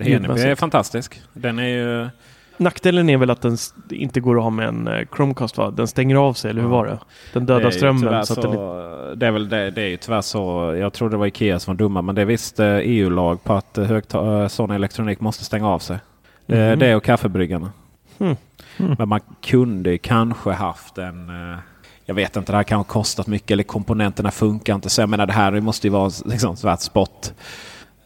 Eneby är fantastisk. Den är ju... Nackdelen är väl att den inte går att ha med en eh, Chromecast va? Den stänger av sig, eller hur var det? Den dödar strömmen. Så, så det, det, är väl det, det är ju tyvärr så. Jag tror det var Ikea som var dumma, men det är visst EU-lag eh, e på att eh, sån elektronik måste stänga av sig. Mm. Det och kaffebryggarna. Mm. Mm. Men man kunde kanske haft en jag vet inte, det här kan ha kostat mycket eller komponenterna funkar inte. Så jag menar det här måste ju vara liksom svart spott.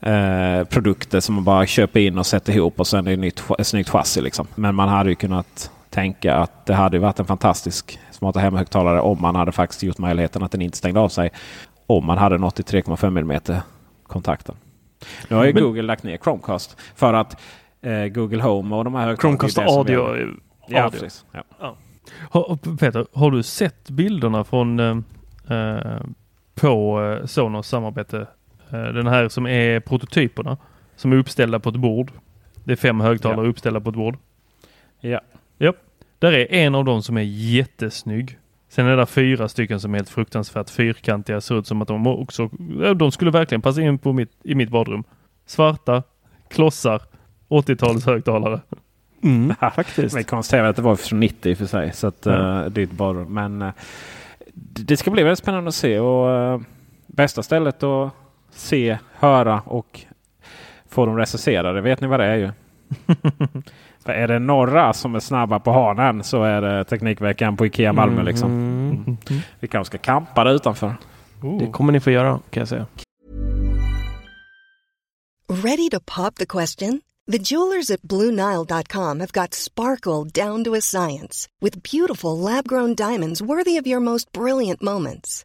Eh, produkter som man bara köper in och sätter ihop och sen är det nytt, ett snyggt chassi. Liksom. Men man hade ju kunnat tänka att det hade varit en fantastisk smarta hemmahögtalare om man hade faktiskt gjort möjligheten att den inte stängde av sig. Om man hade nått i 3,5 mm kontakten. Nu har ju Men, Google lagt ner Chromecast för att eh, Google Home och de här Chromecast audio. Ja, precis. Ja. Ja. Har, Peter, har du sett bilderna från eh, eh på eh, Sonos samarbete den här som är prototyperna som är uppställda på ett bord. Det är fem högtalare ja. uppställda på ett bord. Ja. Ja. Där är en av dem som är jättesnygg. Sen är det fyra stycken som är helt fruktansvärt fyrkantiga. Ser ut som att de också, de skulle verkligen passa in på mitt, i mitt badrum. Svarta, klossar, 80-talets högtalare. Mm, faktiskt. Vi konstaterade att det var från 90 i för sig. Så att, ja. uh, ditt badrum. Men uh, det ska bli väldigt spännande att se. Och, uh, bästa stället att se, höra och få dem recenserade. Vet ni vad det är ju? För är det några som är snabba på hanen så är det Teknikveckan på Ikea Malmö. Mm. Liksom. Mm. Vi kanske ska kampa där utanför. Oh. Det kommer ni få göra kan jag säga. Ready to pop the question? The jewelers at BlueNile.com have got sparkle down to a science with beautiful lab-grown diamonds worthy of your most brilliant moments.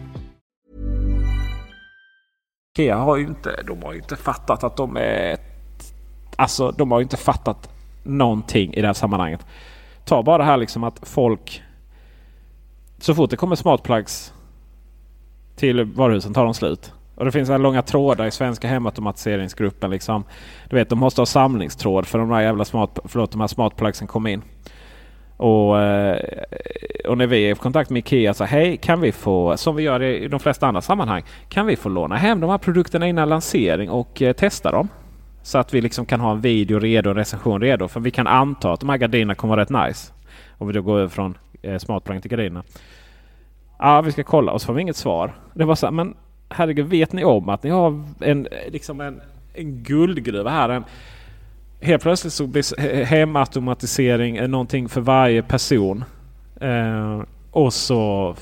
Ikea har ju inte, de har ju inte fattat att de är... Alltså, de har ju inte fattat någonting i det här sammanhanget. Ta bara det här liksom att folk... Så fort det kommer smartplugs till varuhusen tar de slut. Och det finns här långa trådar i svenska hemautomatiseringsgruppen. Liksom. Du vet, de måste ha samlingstråd för de här jävla smart, förlåt, de här smartplugsen kom in. Och, eh, och när vi är i kontakt med Ikea så hej kan vi få, som vi gör i de flesta andra sammanhang, kan vi få låna hem de här produkterna innan lansering och eh, testa dem? Så att vi liksom kan ha en video redo, en recension redo. För vi kan anta att de här gardinerna kommer vara rätt nice. Om vi då går över från eh, smartplug till gardinerna. Ja, vi ska kolla och så får vi inget svar. Det var så här, men herregud, vet ni om att ni har en, eh, liksom en, en guldgruva här? En, helt plötsligt så blir hemautomatisering någonting för varje person. Eh, och så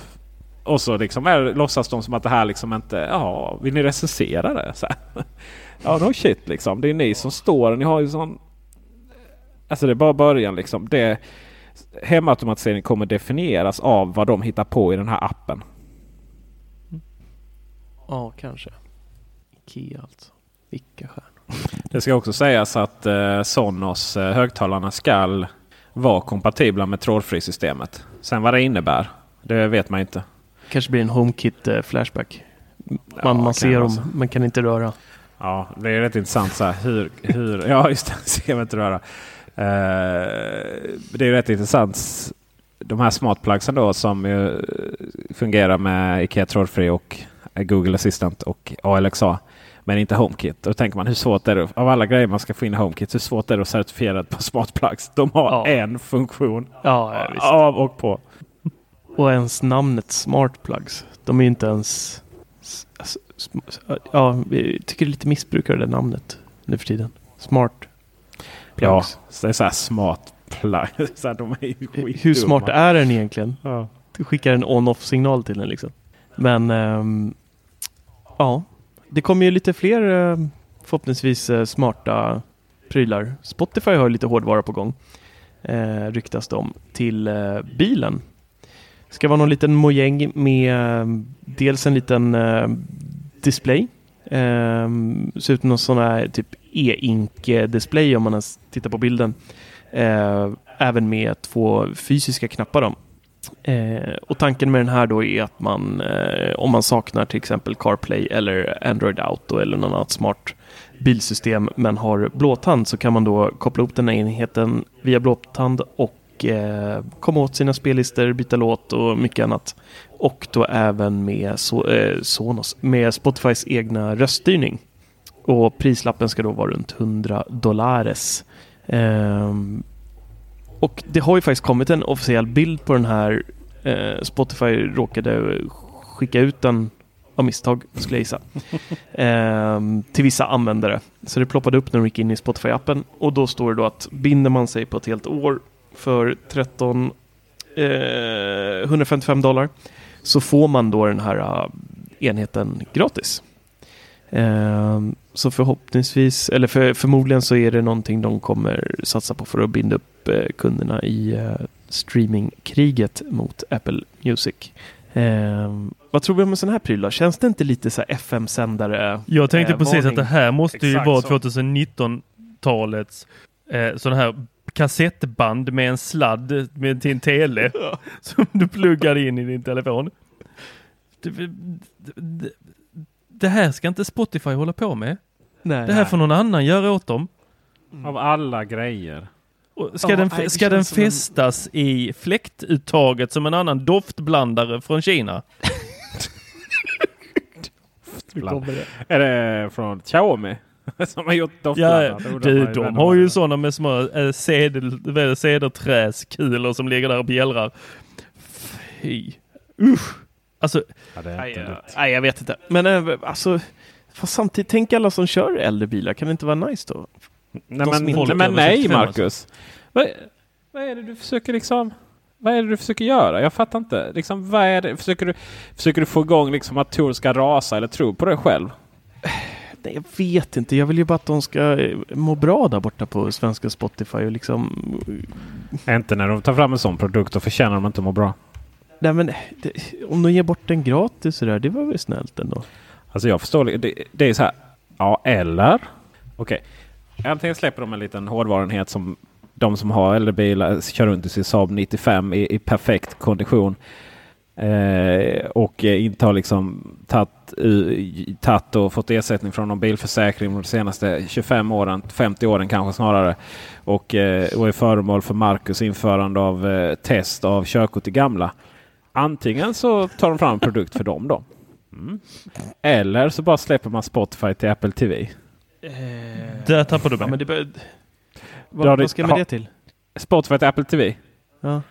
och så liksom är, låtsas de som att det här liksom inte... Ja, vill ni recensera det? Så här. Ja, no shit liksom. Det är ni som står. Ni har ju sån... Alltså det är bara början liksom. Det, hemautomatisering kommer definieras av vad de hittar på i den här appen. Ja, kanske. Ikea alltså. Vilka stjärnor. Det ska också sägas att eh, Sonos eh, högtalarna skall vara kompatibla med trådfri-systemet. Sen vad det innebär, det vet man inte. kanske blir en HomeKit eh, Flashback. Man, Ja, man ser dem, men kan inte röra. Ja, det är rätt intressant. Så här, hur, hur, ja, just det. Ser man inte röra. Eh, det är rätt intressant. De här smartplugsen då som ju fungerar med Ikea trådfri och Google Assistant och ALXA. Men inte HomeKit. Då tänker man hur svårt är det av alla grejer man ska få in i HomeKit. Hur svårt är det att certifiera ett par smartplugs? De har Ja. en funktion Ja, ja, av och på. Och ens namnet Smart Plugs. De är inte ens... Ja, vi tycker det är lite missbruk av det namnet nu för tiden. Smart Ja, Plugs. så det är så här smart plug. Så de är Hur smart är den egentligen? Ja. Du skickar en on-off signal till den liksom. Men ehm, ja, det kommer ju lite fler eh, förhoppningsvis eh, smarta prylar. Spotify har ju lite hårdvara på gång. Eh, ryktas det om till eh, bilen. Ska vara någon liten mojäng med eh, dels en liten eh, display. Eh, ser ut som någon sån här typ e-ink display om man ens tittar på bilden. Eh, även med två fysiska knappar. Då. Eh, och tanken med den här då är att man, eh, om man saknar till exempel CarPlay eller Android Auto eller något annat smart bilsystem men har blåtand så kan man då koppla upp den här enheten via blåtand och eh, komma åt sina spellistor, byta låt och mycket annat. Och då även med, so eh, Sonos, med Spotifys egna röststyrning. Och prislappen ska då vara runt 100 dollares. Ehm, och det har ju faktiskt kommit en officiell bild på den här. Eh, Spotify råkade skicka ut den av misstag, skulle jag gissa. Ehm, till vissa användare. Så det ploppade upp när de gick in i Spotify-appen. Och då står det då att binder man sig på ett helt år för 13 eh, 155 dollar så får man då den här eh, enheten gratis. Ehm, så förhoppningsvis, eller för, förmodligen så är det någonting de kommer satsa på för att binda upp eh, kunderna i eh, streamingkriget mot Apple Music. Ehm, vad tror vi om en sån här pryl då? Känns det inte lite så FM-sändare? Jag tänkte eh, precis varning? att det här måste ju vara så. 2019-talets eh, sån här kassettband med en sladd med, en tele som du pluggar in i din telefon. Det, här ska inte Spotify hålla på med. Nej. Det här får någon annan göra åt dem. Av alla grejer. Och Ska, Ja, den, nej, ska den som en- fästas i fläktuttaget som en annan doftblandare från Kina? Är det från Xiaomi? Som har gjort Ja, doftblandare? Du, ju de vem har ju sådana med små äh, som ligger där och bjällrar. Fy. Usch. Alltså, Ja, det är Nej, nej, jag vet inte. Men äh, alltså, fast samtidigt, tänk alla som kör äldre bilar. Kan det inte vara nice då? Nej, men, nej, men nej 65 Marcus. Vad, vad är det du försöker liksom... Vad är det du försöker göra? Jag fattar inte. Liksom, vad är det? Försöker, du, försöker du få igång liksom att Tor ska rasa eller tro på det själv? Nej, jag vet inte. Jag vill ju bara att de ska eh, må bra där borta på svenska Spotify och liksom... Inte när de tar fram en sån produkt och förtjänar de inte att må bra. Nej men, det, om de ger bort den gratis så där. det var väl snällt ändå. Alltså jag förstår. Det, det är så här. Ja, eller? Okej. Antingen släpper de en liten hårdvarenhet som de som har äldre bilar eh, kör runt i sin Saab 95 i, i perfekt kondition. Eh, och eh, inte har liksom tagit, och fått ersättning från någon bilförsäkring de senaste 25 åren, 50 åren kanske snarare. Och, eh, och är föremål för Marcus införande av eh, test av körkort i gamla. Antingen så tar de fram en produkt för dem då. Mm. Eller så bara släpper man Spotify till Apple TV. Där tappar du mig. Ja, men det bör... Vad, vad ska ha- det till? Spotify till Apple TV. Ja.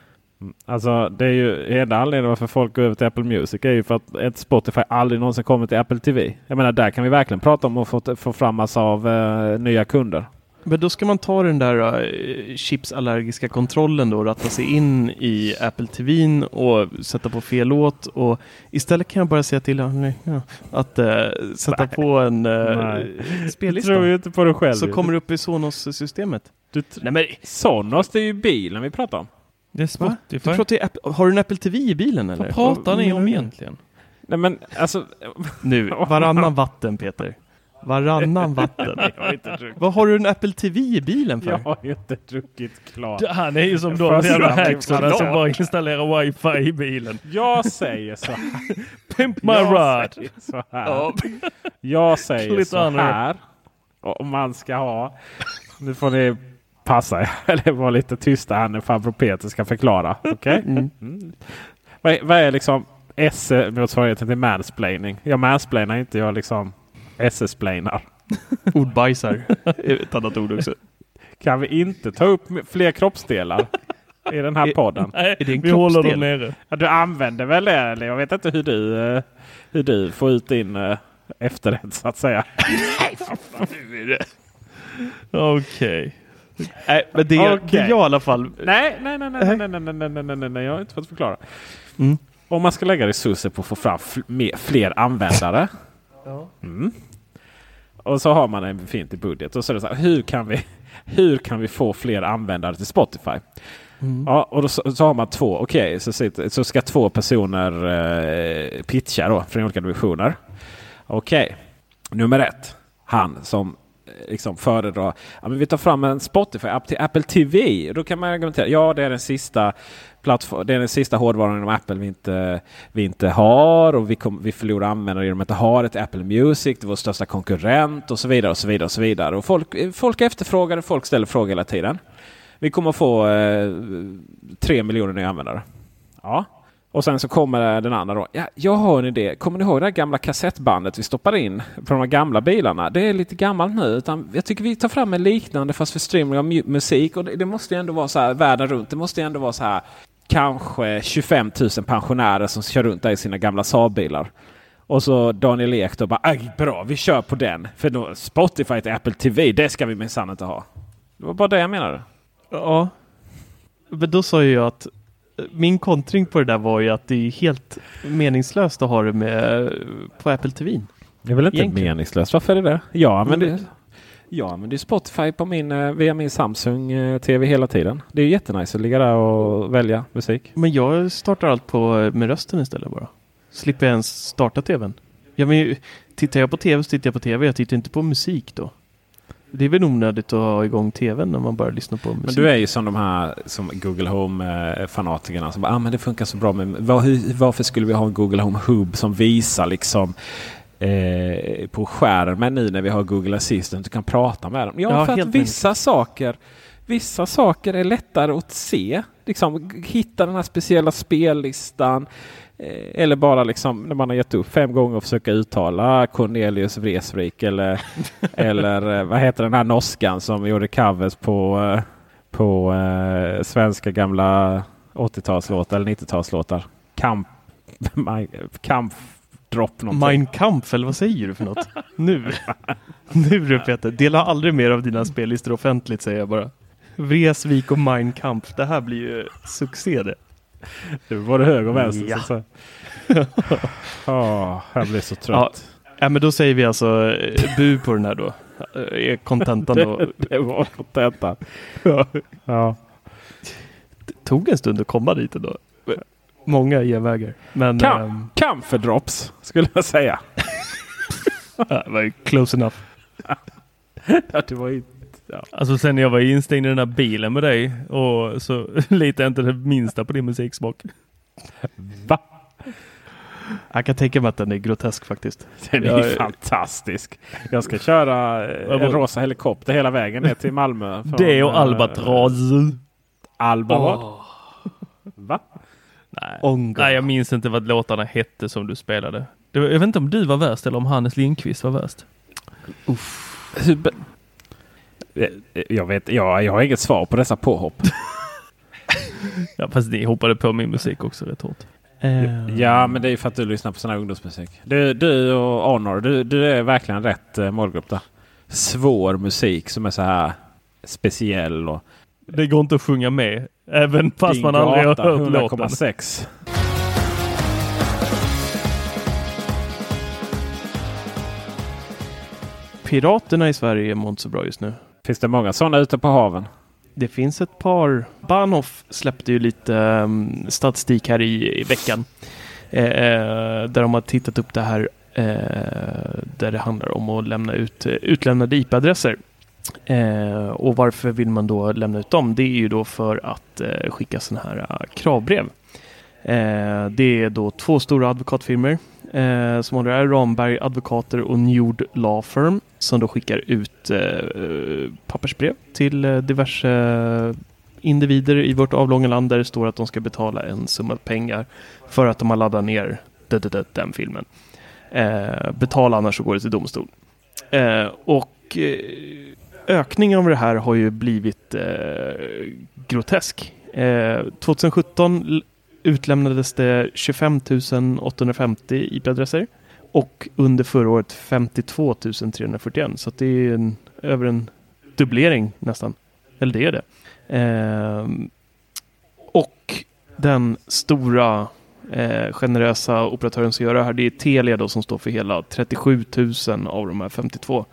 Mm. Alltså det är ju enda anledningen varför folk går över till Apple Music är ju för att ett Spotify aldrig någonsin kommer till Apple TV. Jag menar där kan vi verkligen prata om att få, få fram massa av eh, nya kunder. Men då ska man ta den där uh, chipsallergiska kontrollen då och ratta sig in i Apple TVn och sätta på fel låt. Och istället kan jag bara säga till honom ja, att eh, sätta Nej. på en uh, spellista. tror inte på dig själv. Så kommer det upp i Sonos-systemet. Nej men, Sonos det är ju bilen vi pratar om. Det är Va? du Spotify. pratar Apple, har du en Apple TV i bilen eller? Vad pratar ni om egentligen? Nej men alltså. Nu, varannan vatten Peter. Varannan vatten. Vad har du en Apple TV i bilen för? Jag har ju inte druckit klart. Han är ju som de jävla hacksarna som bara installerar wifi i bilen. Jag säger så här. Pimp my Jag säger så här. Jag säger så här. Om man ska ha. Nu får ni passa er. Eller vara lite tysta här när farbror Peter ska förklara. Okej? Mm. Vad, är- vad är liksom S-motsvarigheten till mansplaining? Jag mansplainar inte. Jag liksom SS-plainar. Ordbajsar. Ett annat ord också. Kan vi inte ta upp fler kroppsdelar i den här Är- podden? Nej, Är det en vi håller dem nere. Ja, du använder väl det? Jag vet inte hur du, eh, hur du får ut din eh, efterrätt så att säga. Okej. Nej, men det, Okej. det jag i alla fall... Nej, nej, nej, nej, nej, nej, nej, nej, nej, nej, nej, nej, jag har inte fått förklara. Mm. Om man ska lägga resurser på att få fram fler användare. Mm. Och så har man en befintlig budget. Och så är det så här, hur kan vi, hur kan vi få fler användare till Spotify? Ja, och då så, så har man två. Okej, så, sitter- så ska två personer eh, pitcha då från olika divisioner. Okej, nummer ett. Han som eh, liksom föredrar. Ja, men vi tar fram en Spotify-app till Apple TV. Då kan man argumentera. Ja, det är den sista plattform, det är den sista hårdvaran inom Apple vi inte, vi inte har. Och vi, kom, vi förlorar användare genom att inte ha ett Apple Music. Det är vår största konkurrent och så vidare. och så vidare och så vidare. Och folk, folk efterfrågar. Folk ställer frågor hela tiden. Vi kommer få eh, tre miljoner nya användare. Ja. Och sen så kommer den andra då. Ja, jag har en idé. Kommer ni ihåg det här gamla kassettbandet vi stoppade in på de gamla bilarna? Det är lite gammalt nu. Utan jag tycker vi tar fram en liknande fast för streaming av mu- musik. Och det, det måste ju ändå vara så här världen runt. Det måste ju ändå vara så här kanske 25 000 pensionärer som kör runt där i sina gamla Saab-bilar. Och så Daniel Ek då bara "Aj, bra, vi kör på den. För då, Spotify till Apple TV, det ska vi minsann inte ha. Det var bara det jag menade. Ja. Men då sa ju jag att min kontring på det där var ju att det är helt meningslöst att ha det med på Apple TV. Det är väl inte Egentligen. meningslöst? Varför är det det? Jag använder, Men jag använder Spotify på min, eh, via min Samsung eh, TV hela tiden. Det är jättenice att ligga där och välja musik. Men jag startar allt på, med rösten istället bara. Slipper jag ens starta tvn. Ja, men, tittar jag på tv så tittar jag på tv. Jag tittar inte på musik då. Det är väl onödigt att ha igång tvn när man bara lyssnar på musik. Men du är ju som de här som Google Home-fanatikerna som bara, ah, men det funkar så bra. Men var, varför skulle vi ha en Google Home Hub som visar liksom eh, på skärmen nu när vi har Google Assistant och kan prata med dem? Ja, Ja, för att vissa saker Vissa saker är lättare att se. Liksom, hitta den här speciella spellistan. Eh, Eller bara liksom när man har gett upp fem gånger och försöka uttala Cornelius Vreeswijk eller, eller eh, vad heter den här norskan som gjorde covers på, eh, på eh, svenska gamla 80-talslåtar eller 90-talslåtar. Kamp, Kampdropp någonting. Mein Kampf, eller vad säger du för något? nu. nu du Peter, dela aldrig mer av dina spellistor offentligt säger jag bara. Vreeswijk och Mein Kampf, det här blir ju succé det. Det var både höger och vänster. Ja. Så, så. Åh, jag blir så trött. ja, men då säger vi alltså eh, bu på den här då. Eh, Är kontentan då. Det, det var kontentan. Ja. Ja. Det tog en stund att komma dit ändå. Många genvägar. Men Kam- ehm, Camphordrops skulle jag säga. ja, det var ju close enough. Ja, det var ju, ja. Alltså sen när jag var instängd i den där bilen med dig och så litar jag inte det minsta på din musiksmak. Va? Jag kan tänka mig att den är grotesk faktiskt. Den är Jag- fantastisk. Jag ska köra eh, en rosa helikopter hela vägen ner till Malmö. från, Det och eh, Albatros. Alba vad? Åh. Va? Nej. Nej, jag minns inte vad låtarna hette som du spelade. Det var, jag vet inte om du var värst eller om Hannes Lindqvist var värst. Hur be- Eh, Jag vet, jag, jag har inget svar på dessa påhopp. Ja, fast ni hoppade på min musik också rätt hårt. Eh, Ja, men det är ju för att du lyssnar på sån här ungdomsmusik. Du, du och Honor, du, du är verkligen rätt eh, målgrupp där. Svår musik som är så här speciell. Och Det går inte att sjunga med, även fast Din man aldrig har hört låten. 100,6. Piraterna i Sverige mår inte så bra just nu. Finns det många sådana ute på haven? Det finns ett par. Bahnhof släppte ju lite um, statistik här i, i veckan. Eh, eh, där de har tittat upp det här eh, där det handlar om att lämna ut eh, utlämnade IP-adresser. Eh, och varför vill man då lämna ut dem? Det är ju då för att eh, skicka sådana här eh, kravbrev. Eh, det är då två stora advokatfirmor eh, som håller det här, Ramberg Advokater och Njord Law Firm som då skickar ut eh, pappersbrev till eh, diverse individer i vårt avlånga land där det står att de ska betala en summa pengar för att de har laddat ner den filmen. Eh, betala annars så går det till domstol. Eh, och eh, ökningen av det här har ju blivit eh, grotesk. Eh, 2017 utlämnades det 25 850 IP-adresser och under förra året 52 341. Så att det är en, över en dubblering nästan. Eller det är det. Eh, och den stora eh, generösa operatören som gör det här, det är Telia då som står för hela 37 000 av de här 52.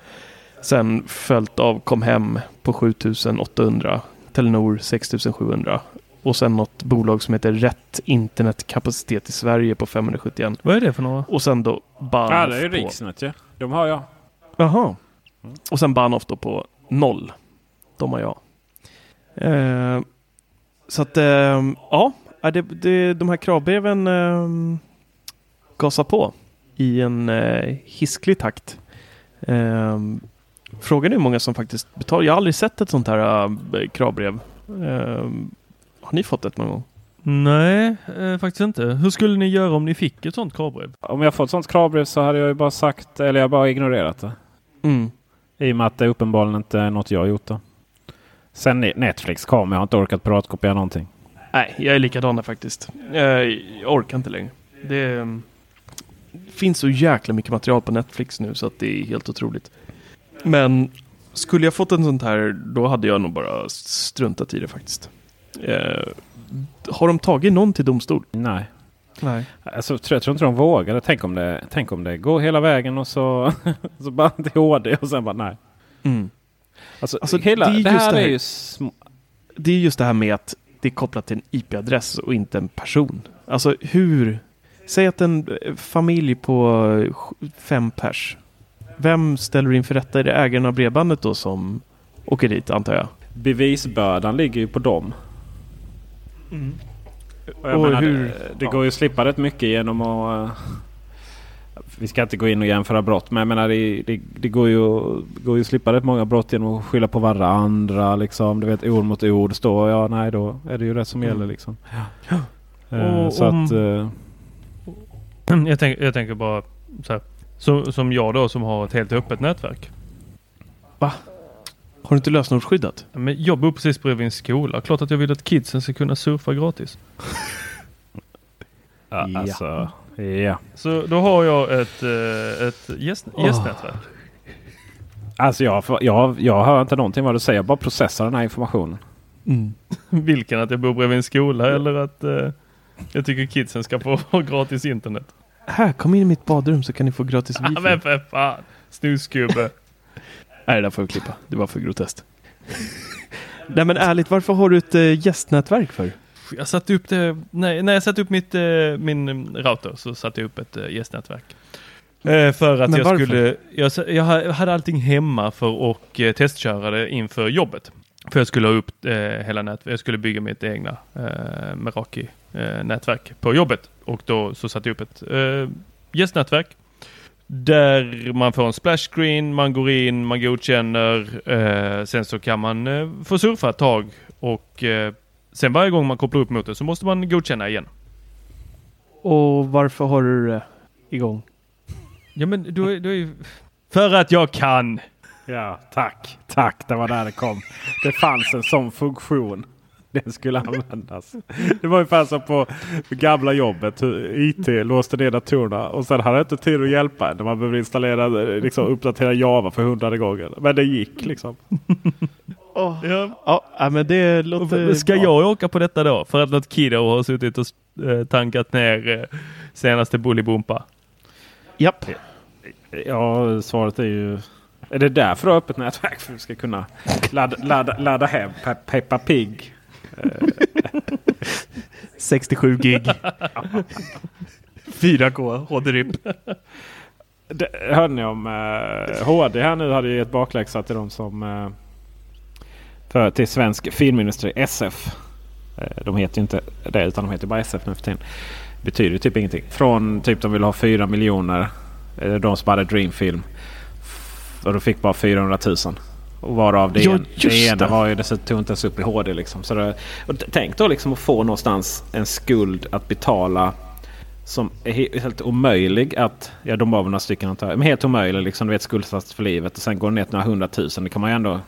Sen följt av Comhem på 7 800, Telenor 6 700 och sen något bolag som heter Rätt internetkapacitet i Sverige på 571. Vad är det för några? Och sen då Bahnhof Ja, det är ju på... Riksnet ju. De har jag. Jaha. Och sen Bahnhof då på noll. De har jag. Eh, så att, eh, ja, det, det, de här kravbreven eh, gasar på i en eh, hisklig takt. Eh, frågan är hur många som faktiskt betalar. Jag har aldrig sett ett sånt här eh, kravbrev. Eh, har ni fått ett någon gång? Nej, eh, faktiskt inte. Hur skulle ni göra om ni fick ett sånt kravbrev? Om jag fått sånt kravbrev så hade jag ju bara sagt, eller jag bara ignorerat det. Mm. I och med att det uppenbarligen inte är något jag har gjort då. Sen ne- Netflix kom, jag har inte orkat piratkopiera någonting. Nej, jag är likadan faktiskt. Jag, jag orkar inte längre. Det mm, finns så jäkla mycket material på Netflix nu så att det är helt otroligt. Men skulle jag fått en sånt här, då hade jag nog bara struntat i det faktiskt. Eh, har de tagit någon till domstol? Nej. Nej. Alltså, jag tror inte de vågade. Tänk om det, tänk om det går hela vägen och så, så bara till HD och sen bara nej. Mm. Alltså, Alltså, hela, det är det, här det här- är ju Det är just det här med att det är kopplat till en IP-adress och inte en person. Alltså hur... Säg att en eh, familj på fem pers. Vem ställer du inför rätta? Är det ägaren av bredbandet då som åker dit antar jag? bevisbördan ligger ju på dem. Och jag Och menar, hur- det, det går ju att slippa rätt mycket genom att... eh, vi ska inte gå in och jämföra brott, men jag menar det, det, det går, ju, går ju att slippa rätt många brott genom att skylla på varandra. Liksom. Du vet ord mot ord. Står ja, nej då är det ju rätt som Mm. gäller. Liksom. Ja. Eh, Och så om- att... eh, Jag, tänk, jag tänker bara så här. Så, som jag då som har ett helt öppet nätverk. Har du inte lösenordsskyddat? Men jag bor precis bredvid en skola. Klart att jag vill att kidsen ska kunna surfa gratis. ja, Ja. Alltså, ja. Så då har jag ett, eh, ett gäst, gästnätverk. Alltså jag, jag, jag hör inte någonting vad du säger. Jag bara processar den här informationen. Vilken? Att jag bor bredvid en skola eller att eh, jag tycker kidsen ska få gratis internet? Här, kom in i mitt badrum så kan ni få gratis wifi. men för fan! Snusgubbe. Nej, det där får vi klippa. Det var för groteskt. Nej men ärligt, varför har du ett äh, gästnätverk för? Jag satte upp det, nej, när jag satte upp mitt, eh, min mm, router så satte jag upp ett eh, gästnätverk. Eh, för att Men jag varför? skulle, jag, jag ha- jag hade allting hemma för att testköra det inför jobbet. För jag skulle ha upp hela nätverket, jag skulle bygga mitt egna eh, Meraki eh, nätverk på jobbet. Och då så satte jag upp ett eh, gästnätverk. Där man får en splash screen, man går in, man godkänner. Eh, sen så kan man eh, få surfa ett tag. Och eh, sen varje gång man kopplar upp mot det så måste man godkänna igen. Och varför har du det igång? Ja men du, är- du är ju... För att jag kan! Ja, tack. Tack, det var där det kom. Det fanns en sån funktion. Den skulle användas. Det var ungefär som på gamla jobbet. IT låste ner datorerna och sen hade jag inte tid att hjälpa när man behövde installera, liksom uppdatera Java för hundrade gången. Men det gick liksom. Ja. ja, men det låter Ska bra. jag åka på detta då? För att något kiddo har suttit och eh, tankat ner eh, senaste Bullybumpa? Japp. Ja, svaret är ju... Är det därför du har öppet nätverk? För att du ska kunna ladda, ladda, ladda hem Pe- Peppa Pig. Eh, 67 gig. 4K HDRIP. Det, hörde ni om eh, HD här nu hade ju gett bakläxa till de som... Eh, för, till svensk filmindustri, SF. Eh, de heter ju inte det utan de heter bara SF nu för tiden. Betyder ju typ ingenting. Från typ de vill ha 4 miljoner. Eh, de som hade Dreamfilm. Och de fick bara 400 000. Och varav det, just det ena det. var ju dessutom inte ens upp i HD. Liksom. Så det, tänk då liksom att få någonstans en skuld att betala som är he- helt omöjlig att... Ja, de var väl några stycken antar jag. Men helt omöjlig liksom. Du vet skuldsatt för livet och sen går det ner till några hundratusen. Det kan man ju ändå...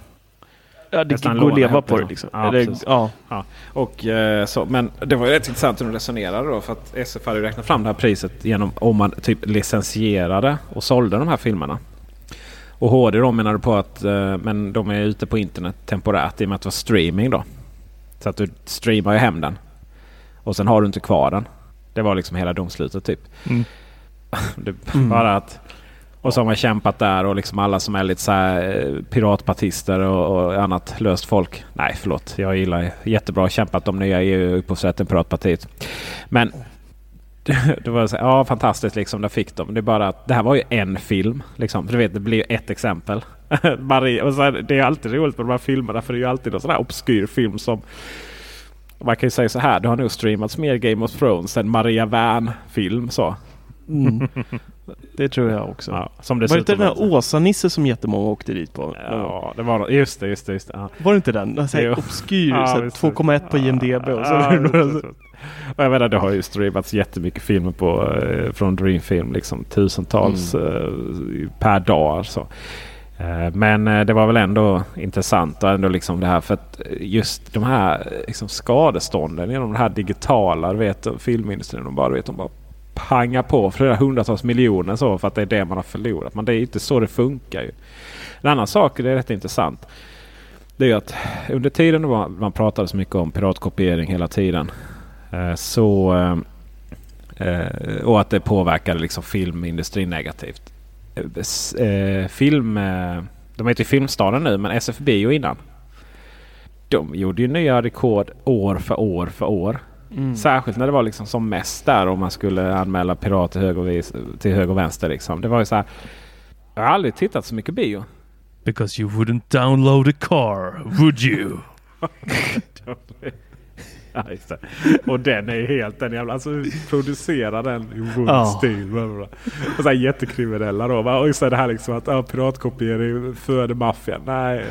Ja, det går att leva på det. det liksom. Ja, precis. ja. Ja, och, eh, så, men det var ju rätt intressant hur de resonerade då. För att SF hade räknat fram det här priset genom om man typ licensierade och sålde de här filmerna. Och HD då menade på att eh, men de är ute på internet temporärt i och med att det var streaming då. Så att du streamar ju hem den. Och sen har du inte kvar den. Det var liksom hela domslutet typ. Mm. Det, bara att, och så har man kämpat där och liksom alla som är lite så här eh, piratpartister och, och annat löst folk. Nej förlåt, jag gillar jättebra kämpat de nya EU-upphovsrätten Piratpartiet. Men det var så här, ja fantastiskt liksom, där fick de. Det är bara att det här var ju en film. Liksom. Du vet, det blir ju ett exempel. Maria, och så här, det är alltid roligt med de här filmerna för det är ju alltid någon sån här obskyr film som man kan ju säga så här, det har nog streamats mer Game of Thrones än Maria Wern-film. Så. Mm. Det tror jag också. Ja, som var det inte den här Åsa-Nisse som jättemånga åkte dit på? Ja, det var just det. Just det, just det. Ja. Var det inte den? Obskyr, Ja, så här visst, visst. 2,1 på IMDB och så Ja, Och jag menar, det har ju streamats jättemycket filmer på, eh, från Dreamfilm. Liksom, tusentals Mm. eh, per dag. Alltså. Eh, men det var väl ändå intressant. Och ändå liksom det här för att just de här liksom, skadestånden genom det här digitala. Vet, filmindustrin. De bara, vet, de bara pangar på flera hundratals miljoner så för att det är det man har förlorat. Men det är inte så det funkar. Ju. En annan sak, det är rätt intressant. Det är att under tiden man pratade så mycket om piratkopiering hela tiden. Eh, så, eh, och att det påverkade liksom filmindustrin negativt. Eh, film, de heter ju Filmstaden nu men SF Bio innan. De gjorde ju nya rekord år för år för år. Mm. Särskilt när det var liksom som mest där om man skulle anmäla pirater till höger och, vis- till höger och vänster. Liksom. Det var ju så här. Jag har aldrig tittat så mycket bio. Because you wouldn't download a car, would you? Ja, just det. Och den är helt den jävla... Alltså producera den i vår Ja. stil. bla, bla, bla. Och så här jättekriminella då. va? Och just det här liksom att ja, piratkopiering föder maffian. Nej.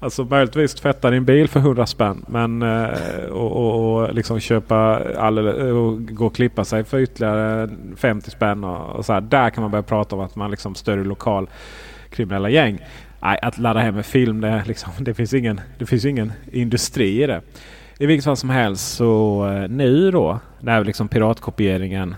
Alltså möjligtvis tvätta din bil för 100 spänn. Men eh, och, och, och liksom köpa alldeles, och gå och klippa sig för ytterligare 50 spänn. Och, och så här. Där kan man börja prata om att man liksom stödjer lokal kriminella gäng. Nej, att ladda hem en film, det, liksom, det, finns ingen, det finns ingen industri i det. I vilket fall som helst så eh, nu då när liksom piratkopieringen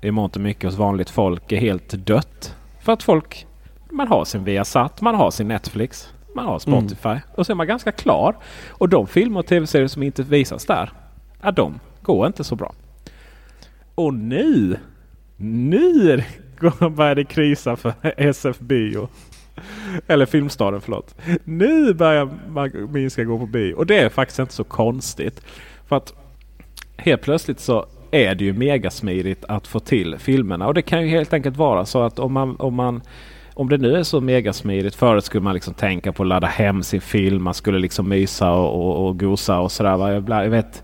i mångt och mycket hos vanligt folk är helt dött. För att folk, man har sin Viasat, man har sin Netflix, man har Spotify och så är man ganska klar. Och de filmer och tv-serier som inte visas där, ja, de går inte så bra. Och nu, nu börjar det krisa för SF Bio. Eller Filmstaden, förlåt. Nu börjar man minska gå på bio. Och det är faktiskt inte så konstigt. För att helt plötsligt så är det ju megasmidigt att få till filmerna. Och det kan ju helt enkelt vara så att om man, om man om det nu är så megasmidigt. Förut skulle man liksom tänka på att ladda hem sin film. Man skulle liksom mysa och, och, och gosa och sådär. Jag, jag vet,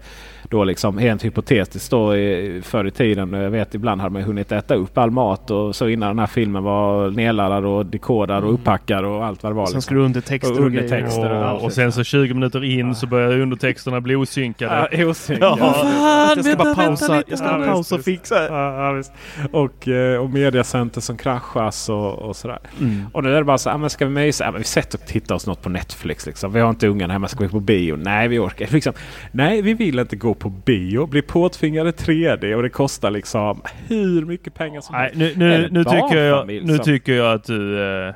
då liksom helt hypotetiskt då i, förr i tiden. Jag vet ibland hade man hunnit äta upp all mat och så innan den här filmen var nedladdad och dekodad och upphackad och allt vad det var. Sen liksom. ska du undertexter och, undertexter grejer. och- Och, och sen så 20 minuter in så börjar undertexterna bli osynkade. Ja, osynk. Ja, fan, jag ska bara pausa. vänta Jag ska lite. Ja, pausa och fixa. Ja, ja, visst. Och, eh, och mediacenter som kraschas och, och sådär. Mm. Och nu är det bara så här, men ska vi mysa? Ja, men vi sätter och tittar oss något på Netflix. Liksom. Vi har inte ungarna hemma, ska vi på bio? Nej, vi orkar. Liksom, nej, vi vill inte gå på bio. Bli påtvingade 3D och det kostar liksom hur mycket pengar som Nej, helst. nu, nu, nu, tycker jag, nu tycker jag att du eh,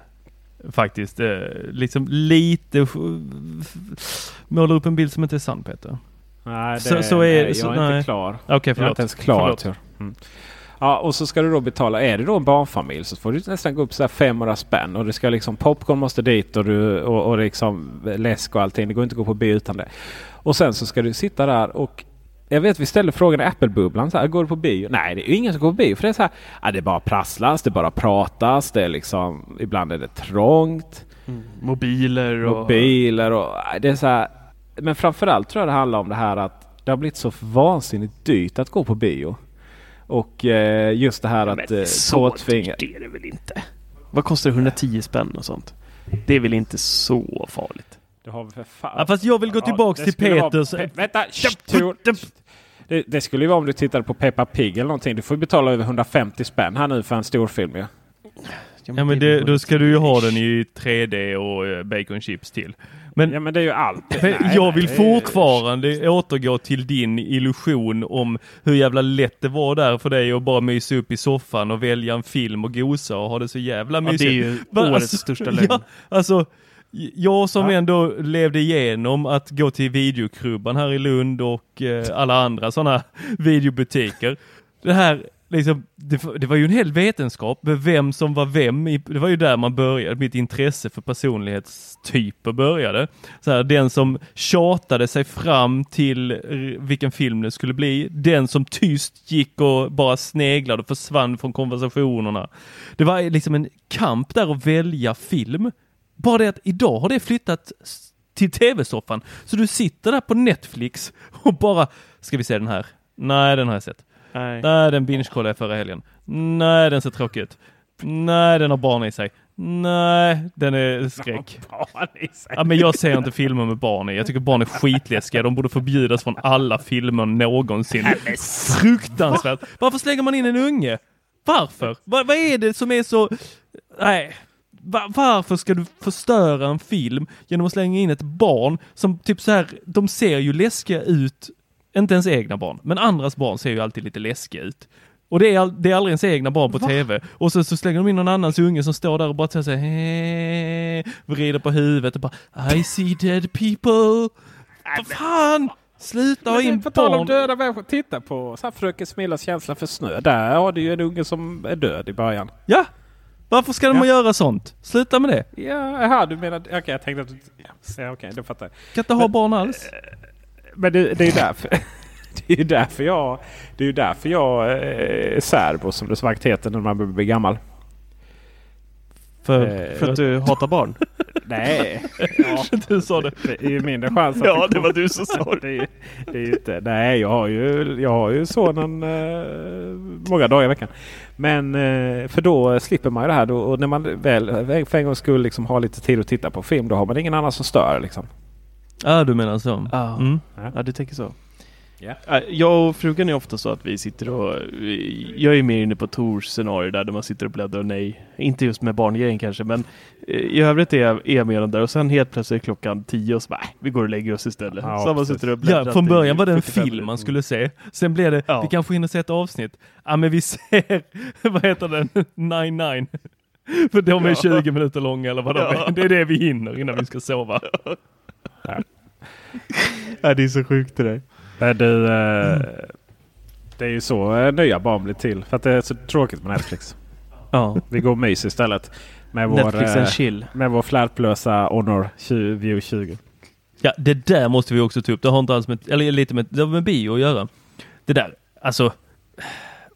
faktiskt eh, liksom lite f- f- målar upp en bild som inte är sann Peter. Nej, det, Så- så är nej, så- jag är nej. inte klar. Okej, Jag är förlåt. inte ens klar. Förlåt. Mm. Ja, och så ska du då betala. Är det då en barnfamilj så får du nästan gå upp så här 500 spänn. Och det ska liksom popcorn måste dit och, du, och, och liksom läsk och allting. Det går inte att gå på bio utan det. Och sen så ska du sitta där och jag vet vi ställde frågan i Apple-bubblan. Så här, går du på bio? Nej, det är ju ingen som går på bio. För det är så här. Ja, det bara prasslas, det bara pratas. Det är liksom, ibland är det trångt. Mobiler och... Mobiler och det är så här. Men framförallt tror jag det handlar om det här att det har blivit så vansinnigt dyrt att gå på bio. Och eh, just det här att eh, så dyrt är det väl inte? Vad kostar det? 110 spänn och sånt? Det är väl inte så farligt? Det har vi för fan. Ja, fast jag vill gå tillbaks det till vara Peters... Pe- vänta! Det, det skulle ju vara om du tittade på Peppa Pig eller någonting. Du får ju betala över 150 spänn här nu för en storfilm ju. Ja men det, då ska du ju ha den i 3D och eh, bacon chips till. Men Ja men det är ju allt. Jag nej, vill det är- fortfarande återgå till din illusion om hur jävla lätt det var där för dig att bara mysa upp i soffan och välja en film och gosa och ha det så jävla Ja, mysigt. det är ju årets största lögn. Ja, alltså, jag som Ja. ändå levde igenom att gå till videokrubban här i Lund och eh, alla andra sådana videobutiker. Det här, liksom, det, det var ju en hel vetenskap med vem som var vem. i- Det var ju där man började. Mitt intresse för personlighetstyper började. Så här, den som tjatade sig fram till vilken film det skulle bli. Den som tyst gick och bara sneglade och försvann från konversationerna. Det var liksom en kamp där att välja film. Bara det att idag har det flyttat till tv-soffan. Så du sitter där på Netflix och bara, ska vi se den här? Nej, den har jag sett. Nej. Nej, den binge-kollade jag förra helgen. Nej, den ser tråkig ut. Nej, den har barn i sig. Nej, den är skräck. Barn i sig. Ja, men jag ser inte filmer med barn i. Jag tycker barn är skitläskiga. De borde förbjudas från alla filmer någonsin. Fruktansvärt. Varför slänger man in en unge? Varför? Vad är det som är så... Nej. Va- varför ska du förstöra en film genom att slänga in ett barn som typ så här, de ser ju läskiga ut, inte ens egna barn, men andras barn ser ju alltid lite läskiga ut. Och det är, det är aldrig ens egna barn på tv. Och så, så slänger de in någon annans unge som står där och bara säger hej, vrider på huvudet och bara I see dead people. Vad fan! Sluta ha in Men på tal om barn. döda människor. Titta på så här, Fröken Smillas känsla för snö. Där har du ju en unge som är död i början. Ja! Varför ska de Ja. göra sånt? Sluta med det. Ja, jaha, du menar... Okej, jag tänkte att. Ja, okej, det fattar jag. Kan inte ha barn alls. Men det, det är ju därför... Det är ju därför jag... Det är ju därför jag eh, är särbo som det så vackert heter när man blir gammal. För, Eh, För att du hatar barn? Nej. Ja, du sa det. det är ju mindre chans att Ja, det var du som sa det. det. är, det är inte... Nej, jag har ju, jag har ju sonen eh, många dagar i veckan. Men eh, för då slipper man ju det här. Då, och när man väl för en gångs skull liksom har lite tid att titta på film. Då har man ingen annan som stör liksom. Ja, du menar så. Ja. Mm. Ja, du tänker så. Ja. Ja, Jag och frugan är ofta så att vi sitter och... Jag är mer inne på Tors scenario där, där man sitter och bläddrar och nej. Inte just med barngrejen kanske, men eh, i övrigt är jag, är jag med dem där och sen helt plötsligt klockan tio och så bara, "Äh, vi går och lägger oss istället. Ja, så man sitter och bläddrat Ja, från början var det en 45 film man skulle se. Sen blev det, Ja. vi kanske hinner se ett avsnitt. Ja, men vi ser, vad heter den? 9-9. För de är Ja. 20 minuter långa eller vad de Ja. är. Det är det vi hinner innan vi ska sova. Ja, det är så sjukt det där. Men du, eh, det är ju så eh, nya barn blir till. För att det är så tråkigt med Netflix. Ja. Vi går och mys istället. Med vår, Netflix eh, and chill. med vår flärplösa Honor 20, View 20. Ja, det där måste vi också ta upp. Det har inte alls med, eller lite med, det har med bio att göra. Det där, alltså,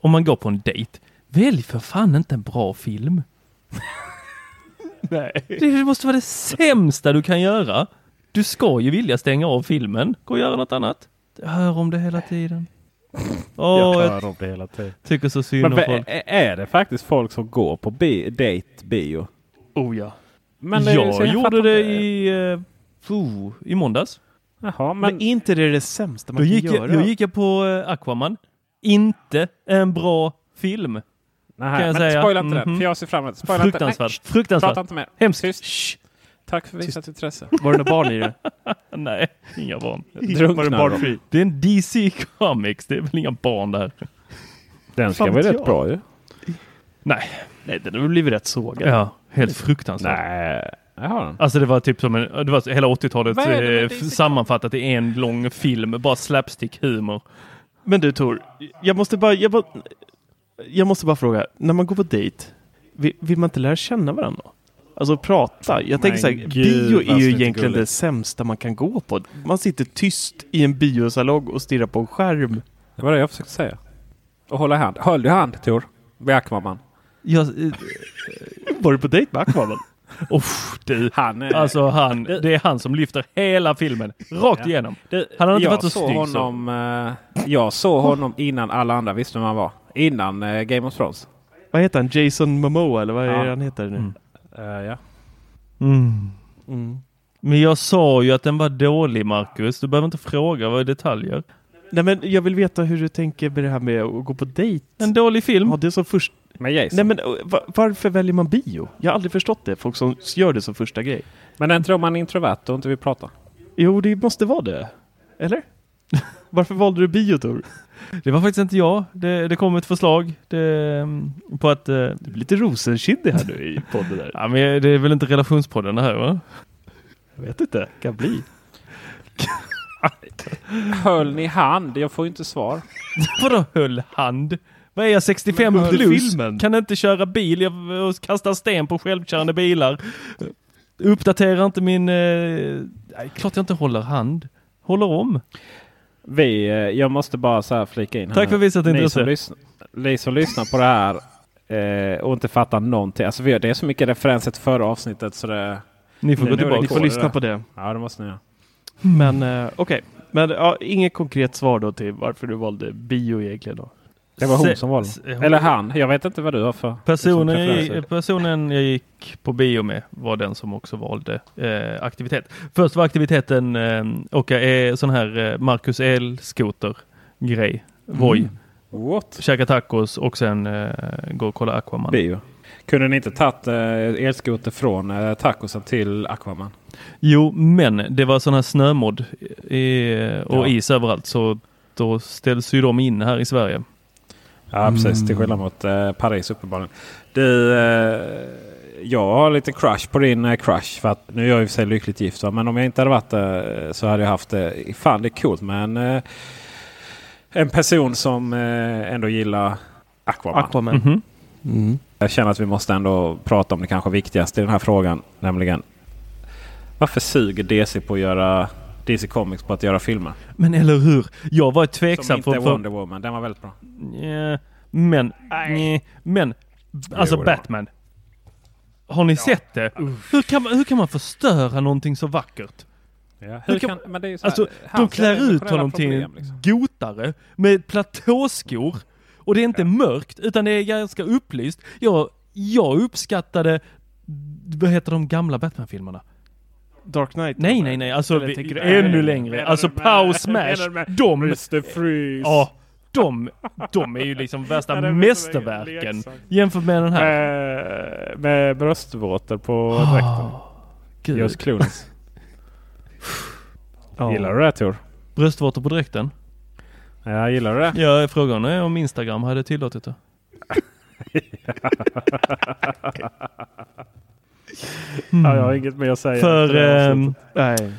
om man går på en dejt, välj för fan inte en bra film. Nej. Det måste vara det sämsta du kan göra. Du ska ju vilja stänga av filmen, gå och göra något annat. Jag hör om det hela tiden. Åh, jag jag hör om det hela tiden. tycker så synd om folk. är- är det faktiskt folk som går på bi- date bio? Oh ja. Men det är- så jag gjorde det inte. i, uh, oh, i måndags. Jaha, Men, men, inte det det sämsta man Då kan gick, göra? jag, då gick jag på eh, Aquaman. Inte en bra film. nej, kan jag men säga. spoila inte Mhm. den. För jag ser fram emot det. Spoila inte. Nej, Fruktansvärt. shh, Fruktansvärt. Prata inte mer. Hemskt. Tyst. Tack för visat intresse. Var det några barn i det? Nej, inga barn. Drunknar Var det de? barnfri? Det är en DC Comics. Det är väl inga barn där. Den ska vara rätt bra ju. Nej. Nej, den har blivit rätt sågad. Ja, helt fruktansvärt. Nej, jag har den. Alltså det var typ som en, det var hela 80-talet Vad är det med eh, sammanfattat i en lång film. Bara slapstick-humor. Men du Tor, jag måste bara, jag bara, jag måste bara fråga, när man går på dejt, vill, vill man inte lära känna varandra? Alltså prata. Jag tänker så här, gud, bio är ju egentligen gulligt. det sämsta man kan gå på. Man sitter tyst i en biosalong och stirrar på en skärm. Det var det jag försökte säga. Och hålla i hand. Höll du hand Tor? Vid Aquaman. Jag, eh, Var du på dejt med Aquaman? uff, du. Han är... Alltså han, det är han som lyfter hela filmen. Rakt igenom. Han har inte jag varit så såg snygg honom, eh, Jag såg honom innan alla andra visste vem han var. Innan eh, Game of Thrones. Vad heter han? Jason Momoa eller vad är Ja. han heter nu? Mm. Eh, ja. Mm. Mm. Men jag sa ju att den var dålig Marcus. Du behöver inte fråga vad är detaljer. Nej men jag vill veta hur du tänker med det här med att gå på dejt. En dålig film. Ja, det är som först... Med Jason. Nej men uh, va- varför väljer man bio? Jag har aldrig förstått det. Folk som gör det som första grej. Men den tror man är introvert och inte vill prata. Jo, det måste vara det. Eller? Varför valde du bio Tor? Det var faktiskt inte jag. Det, det kom ett förslag det, mm, på att... eh, Du blir lite rosenkindig här nu i podden där. Ja, men det är väl inte relationspodden det här va? Jag vet inte, kan bli. Höll ni hand? Jag får ju inte svar. Vadå höll hand? Vad är jag 65 Men höll plus? filmen? Kan inte köra bil jag, och kasta sten på självkörande bilar. Uppdatera inte min... Eh, nej, klart jag inte håller hand. Håller om. Vi, eh, jag måste bara så här flika in. här Tack för nu. visat ni intresse. som, lyssnar, ni som lyssnar på det här eh, och inte fattar någonting. Alltså vi, det är så mycket referenser till förra avsnittet så det... Ni får Nu- gå det tillbaka. Ni får det lyssna där. på det. Ja det måste ni göra. Men uh, okej. Men ja, inget konkret svar då till varför du valde bio egentligen då? Det var hon som valde. Eller han. Jag vet inte vad du har för Personen jag, preferenser. personen jag gick på bio med var den som också valde eh, aktivitet. Först var aktiviteten eh, åka eh, sån här eh, Marcus elskoter grej. Voi. What? Käka tacos och sen eh, gå och kolla Aquaman. Bio. Kunde ni inte tagit eh, elskoter från eh, tacosen till Aquaman? Jo, men det var sån här snömodd i, och Ja. is överallt så då ställs ju de in här i Sverige. Ja precis, till skillnad mot eh, Paris uppenbarligen. Du, eh, jag har lite crush på din eh, crush. För att, nu är jag i och för sig lyckligt gift va? men om jag inte hade varit det så hade jag haft det. Fan det är coolt med en, eh, en person som eh, ändå gillar Aquaman. Aquaman. Mhm. Mm. Jag känner att vi måste ändå prata om det kanske viktigaste i den här frågan. Nämligen varför suger DC på att göra DC Comics på att göra filmer? Men eller hur? Jag var Som tveksam inte är för... för Wonder Woman. Den var väldigt bra. Ja, men, nej, men, alltså Jo, Batman. Har ni sett det? Hur kan, man, hur kan man förstöra någonting så vackert? Ja. Hur Hur kan- kan, men det är ju så här, Alltså, de klär ut honom till en liksom. gotare med platåskor. Och det är inte mörkt, utan det är ganska upplyst. Jag, jag uppskattade, vad heter de gamla Batman-filmerna? Dark Knight? Nej, nej, nej, alltså vi, du- ännu längre. Alltså Pow Smash, de, Mr. Freeze. ja, de, de är ju liksom värsta mästerverken jämfört med den här. Med, med bröstvårtor på dräkten. Ah, Gud. Just Clooney. Ja. Gillar du det Tor? Bröstvårtor på dräkten? Ja, gillar du det? Ja, frågan är om Instagram hade tillåtit det. Ja, jag har inget mer att säga. För avsnittet. Nej.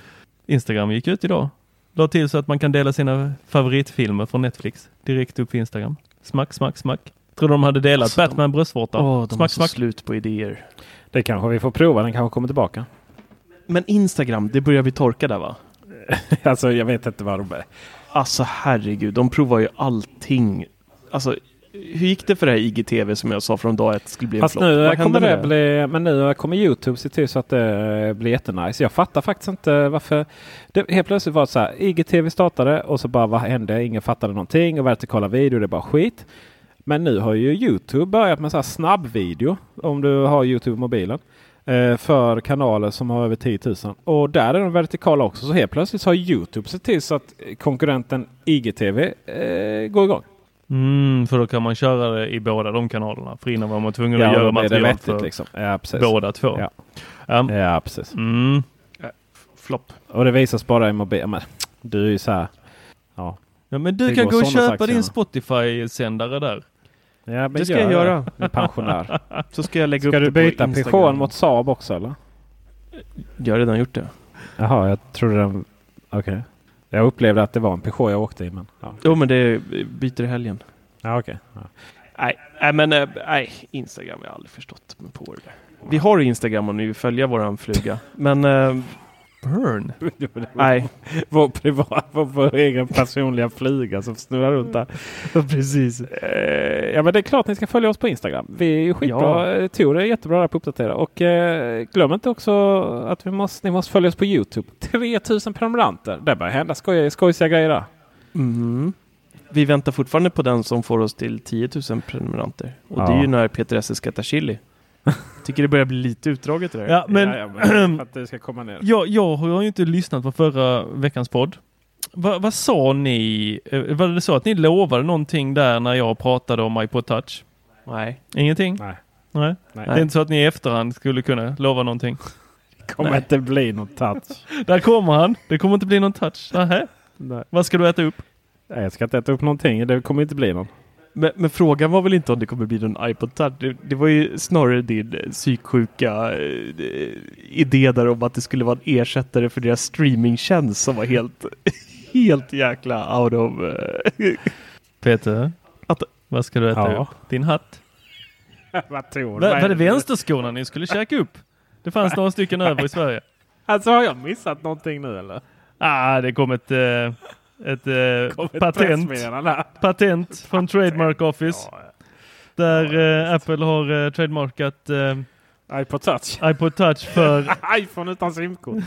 Instagram gick ut idag. La till så att man kan dela sina favoritfilmer från Netflix direkt upp på Instagram. Smack, smack, smack. Tror de hade delat Alltså, de- Batman bröstvårta. Åh, de smack, så smack. slut på idéer. det kanske vi får prova. Den kanske kommer tillbaka. Men Instagram, det börjar vi torka där va? alltså jag vet inte vad de är. Alltså herregud, de provar ju allting. Alltså hur gick det för det här IGTV som jag sa från dag ett skulle bli en Fast flopp? nu kommer det bli, men nu kommer Youtube se till så att det blir jättenice. Jag fattar faktiskt inte varför. Det helt plötsligt var det så här. IGTV startade och så bara vad hände? Ingen fattade någonting och vertikala video det är bara skit. Men nu har ju Youtube börjat med så här snabbvideo om du har Youtube mobilen. eh, För kanaler som har över 10 000. Och där är de vertikala också. Så helt plötsligt har Youtube sett till så att konkurrenten IGTV eh, går igång. Mm, för då kan man köra det i båda de kanalerna. För innan var man tvungen Ja, att göra material för liksom. Ja, precis. båda två. Ja. Ja. Ja, precis. Mm. Flopp. Och det visas bara i mobil. Men du är ju så här. Ja, Ja, men du Det kan gå och köpa din. Spotify-sändare där. ja men Det ska gör jag göra. Är pensionär. Så ska jag lägga Ska upp du byta. Peugeot mot Saab också eller? Jag har redan gjort det. Jaha, jag trodde den... Okej. Jag upplevde att det var en Peugeot jag åkte i. Men, ja, Jo, men det byter i helgen. ja okej. Ja. Nej, nej men eh, nej, Instagram har jag aldrig förstått mig på. Det. Vi har Instagram och nu följa våran fluga. Men eh, Burn. nej, Vår, privat, vår, vår egen personliga flyga som snurrar runt där. precis. Eh, ja men det är klart ni ska följa oss på Instagram. Vi är skitbra. Ja. Ja. Tor är jättebra där på att uppdatera. Och eh, glöm inte också att vi måste, ni måste följa oss på Youtube. 3000 prenumeranter. Det börjar hända skoj, skojsiga grejer där. Mm. Vi väntar fortfarande på den som får oss till 10 000 prenumeranter. Och det är Ja. ju när Peter Esse ska äta chili. Tycker det börjar bli lite utdraget det där. Ja, men ja, ja, men att det ska komma ner. jag, jag har ju inte lyssnat på förra veckans podd. Va, vad sa ni? Eh, Var det så att ni lovade någonting där när jag pratade om iPod Touch? Nej. Ingenting? Nej. Nej. Nej. Det är inte så att ni i efterhand skulle kunna lova någonting? Det kommer Nej. inte bli någon touch. Där kommer han. Det kommer inte bli någon touch. Nähä. Nej. Vad ska du äta upp? Nej, jag ska inte äta upp någonting. Det kommer inte bli någon. Men, men frågan var väl inte om det kommer bli någon iPod Touch. Det, det var ju snarare din eh, psyksjuka eh, idé där om att det skulle vara en ersättare för deras streamingtjänst som var helt, helt jäkla out of... eh, Peter, Att- vad ska du äta Ja. upp? Din hatt? Vad tror Va, var det vänsterskorna ni skulle käka upp? Det fanns några stycken över i Sverige. Alltså har jag missat någonting nu eller? Ah, det kom ett, eh, ett, eh, ett patent, patent från Trademark Office. Ja, Där eh, Apple har eh, trademarkat eh, iPod touch. iPod Touch för iPhone utan simkort.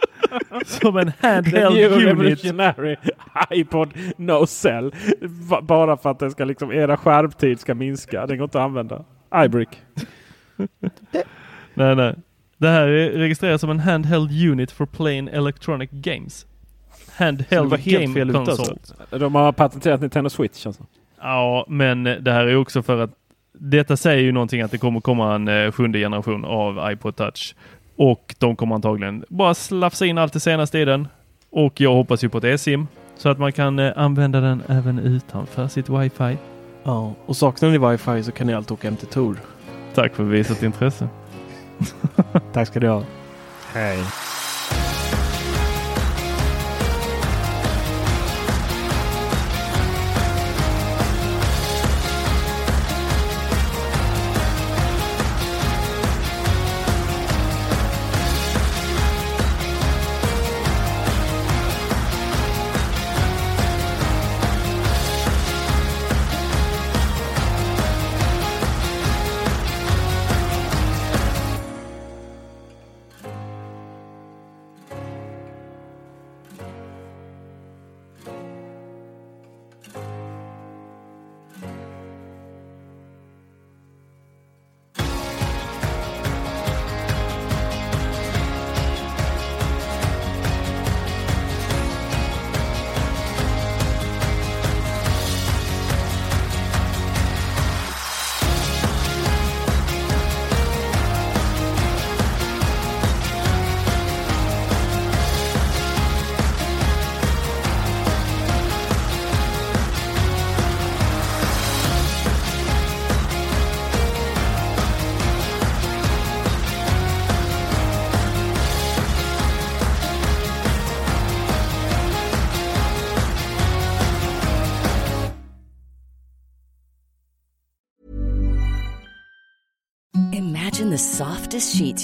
som en handheld new unit. revolutionary iPod No Cell. Va- Bara för att det ska liksom, era skärmtid ska minska. Den går inte att använda. iBrick. Nej, nej. Det här är registrerat som en handheld unit for playing electronic games. Så det Handheld helt game fel console. alltså. De har patenterat Nintendo Switch alltså. Ja, men det här är också för att detta säger ju någonting att det kommer komma en eh, sjunde generation av iPod Touch. Och de kommer antagligen bara slafsa in allt det senaste i den. Och jag hoppas ju på ett eSIM. Så att man kan eh, använda den även utanför sitt wifi. Ja, och saknar ni wifi så kan ni alltid åka hem till Tor. Tack för visat intresse. Tack ska du ha. Hej.